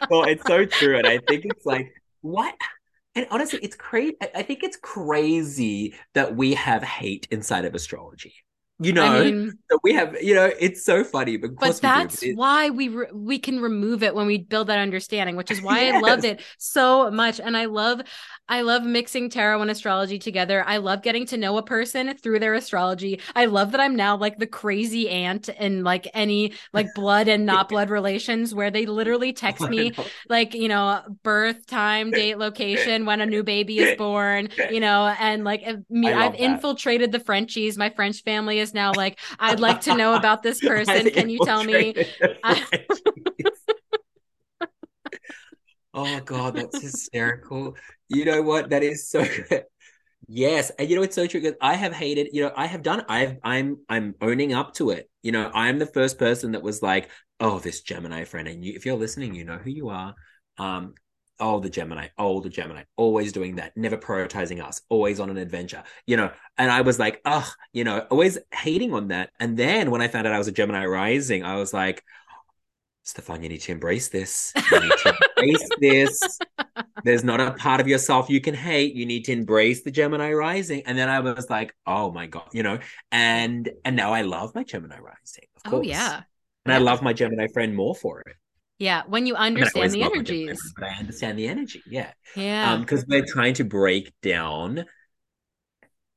well, it's so true. And I think it's like, what? And honestly, it's crazy. I think it's crazy that we have hate inside of astrology. You know, I mean, we have, you know, it's so funny, but, but that's it, why we re- we can remove it when we build that understanding, which is why <laughs> yes. I loved it so much. And I love, I love mixing tarot and astrology together. I love getting to know a person through their astrology. I love that I'm now like the crazy aunt in like any like blood and not blood relations where they literally <laughs> oh, text me like you know birth time, date, location, when a new baby is born, you know, and like me, I've that. infiltrated the Frenchies. My French family is now like, I'd like to know about this <laughs> person. Can you tell me? <laughs> oh God, that's hysterical. You know what? That is so good. Yes, and you know it's so true because I have hated. You know, I have done. I've. I'm. I'm owning up to it. You know, I'm the first person that was like, "Oh, this Gemini friend," and you, if you're listening, you know who you are. Um, oh, the Gemini, oh, the Gemini, always doing that, never prioritizing us, always on an adventure, you know. And I was like, ugh you know, always hating on that. And then when I found out I was a Gemini rising, I was like, Stephan, you need to embrace this. You need to embrace <laughs> this. There's not a part of yourself you can hate. You need to embrace the Gemini rising. And then I was like, oh my God, you know, and and now I love my Gemini rising, of oh, course. Oh yeah. And yeah. I love my Gemini friend more for it. Yeah, when you understand I mean, the energies. But I understand the energy. Yeah. Yeah. Because um, we're trying to break down,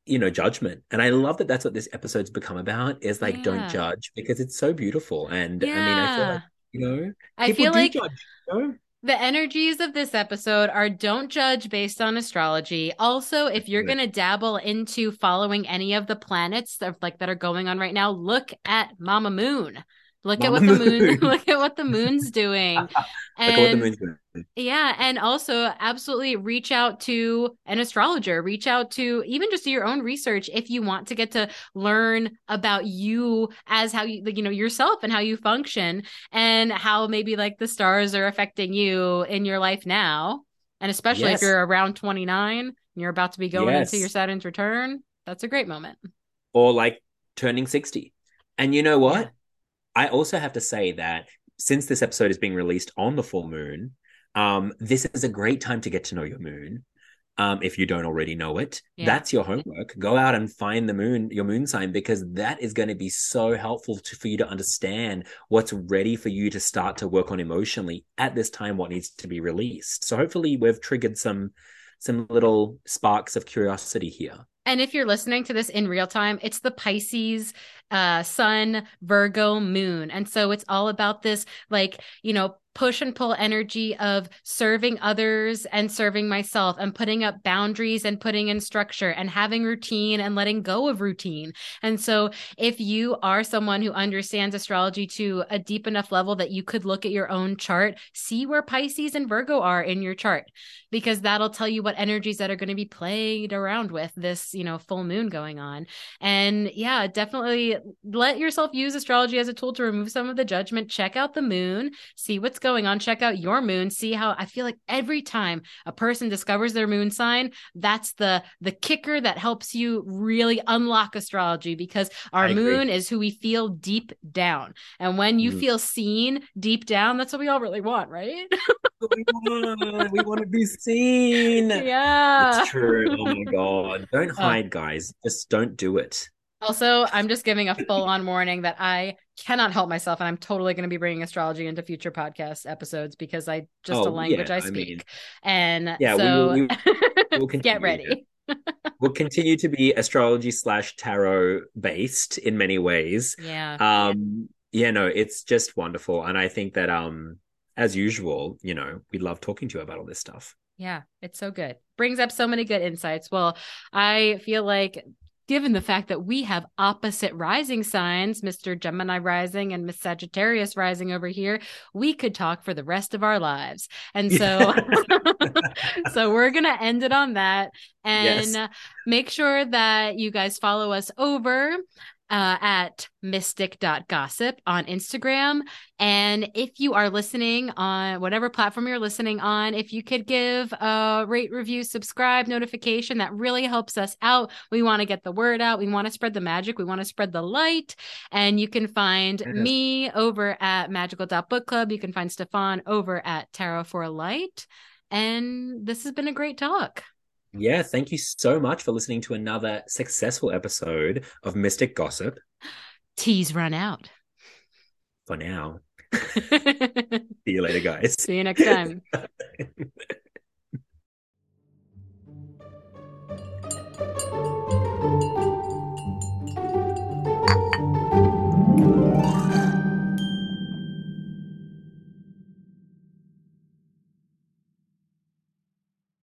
you know, judgment. And I love that that's what this episode's become about is like, yeah. don't judge because it's so beautiful. And yeah. I mean, I feel like, you know, I feel like judge, you know? the energies of this episode are don't judge based on astrology. Also, if you're going to dabble into following any of the planets that, like that are going on right now, look at Mama Moon. Look at what moon. the moon <laughs> <laughs> look at what the moon's doing. and moon's doing. Yeah, and also absolutely reach out to an astrologer, reach out to even just do your own research if you want to get to learn about you as how you you know yourself and how you function and how maybe like the stars are affecting you in your life now. And especially yes. if you're around 29 and you're about to be going yes. into your Saturn's return, that's a great moment. Or like turning 60. And you know what? Yeah I also have to say that since this episode is being released on the full moon, um, this is a great time to get to know your moon. Um, if you don't already know it, yeah. that's your homework. Go out and find the moon, your moon sign, because that is going to be so helpful to, for you to understand what's ready for you to start to work on emotionally at this time, what needs to be released. So hopefully we've triggered some some little sparks of curiosity here. And if you're listening to this in real time, it's the Pisces uh sun Virgo moon. And so it's all about this like, you know, push and pull energy of serving others and serving myself and putting up boundaries and putting in structure and having routine and letting go of routine. And so, if you are someone who understands astrology to a deep enough level that you could look at your own chart, see where Pisces and Virgo are in your chart, because that'll tell you what energies that are going to be played around with this, you know, full moon going on. And yeah, definitely let yourself use astrology as a tool to remove some of the judgment. Check out the moon, see what's going on, check out your moon, see how I feel like every time a person discovers their moon sign, that's the the kicker that helps you really unlock astrology because our moon is who we feel deep down. And when you mm. feel seen deep down, that's what we all really want, right? we, want, we want to be seen. <laughs> Yeah. It's true. Oh my <laughs> god. Don't oh. hide, guys. Just don't do it. Also, I'm just giving a full on warning that I cannot help myself, and I'm totally going to be bringing astrology into future podcast episodes because I just oh, a language yeah, I speak. I mean, and yeah, so we, <laughs> we, we'll get ready. <laughs> we'll continue to be astrology slash tarot based in many ways. Yeah. Um. Yeah. No, it's just wonderful, and I think that um, as usual, you know, we love talking to you about all this stuff. Yeah, it's so good. Brings up so many good insights. Well, I feel like given the fact that we have opposite rising signs, Mr. Gemini rising and Miss Sagittarius rising over here, we could talk for the rest of our lives. And so <laughs> <laughs> so we're going to end it on that and yes. make sure that you guys follow us over uh, at mystic.gossip on Instagram. And if you are listening on whatever platform you're listening on, if you could give a rate, review, subscribe, notification, that really helps us out. We want to get the word out. We want to spread the magic. We want to spread the light. And you can find me over at magical.book club. You can find Stephan over at Tarot for Light. And this has been a great talk. Yeah, thank you so much for listening to another successful episode of Mystic Gossip. Teas run out. For now. <laughs> See you later, guys. See you next time. <laughs>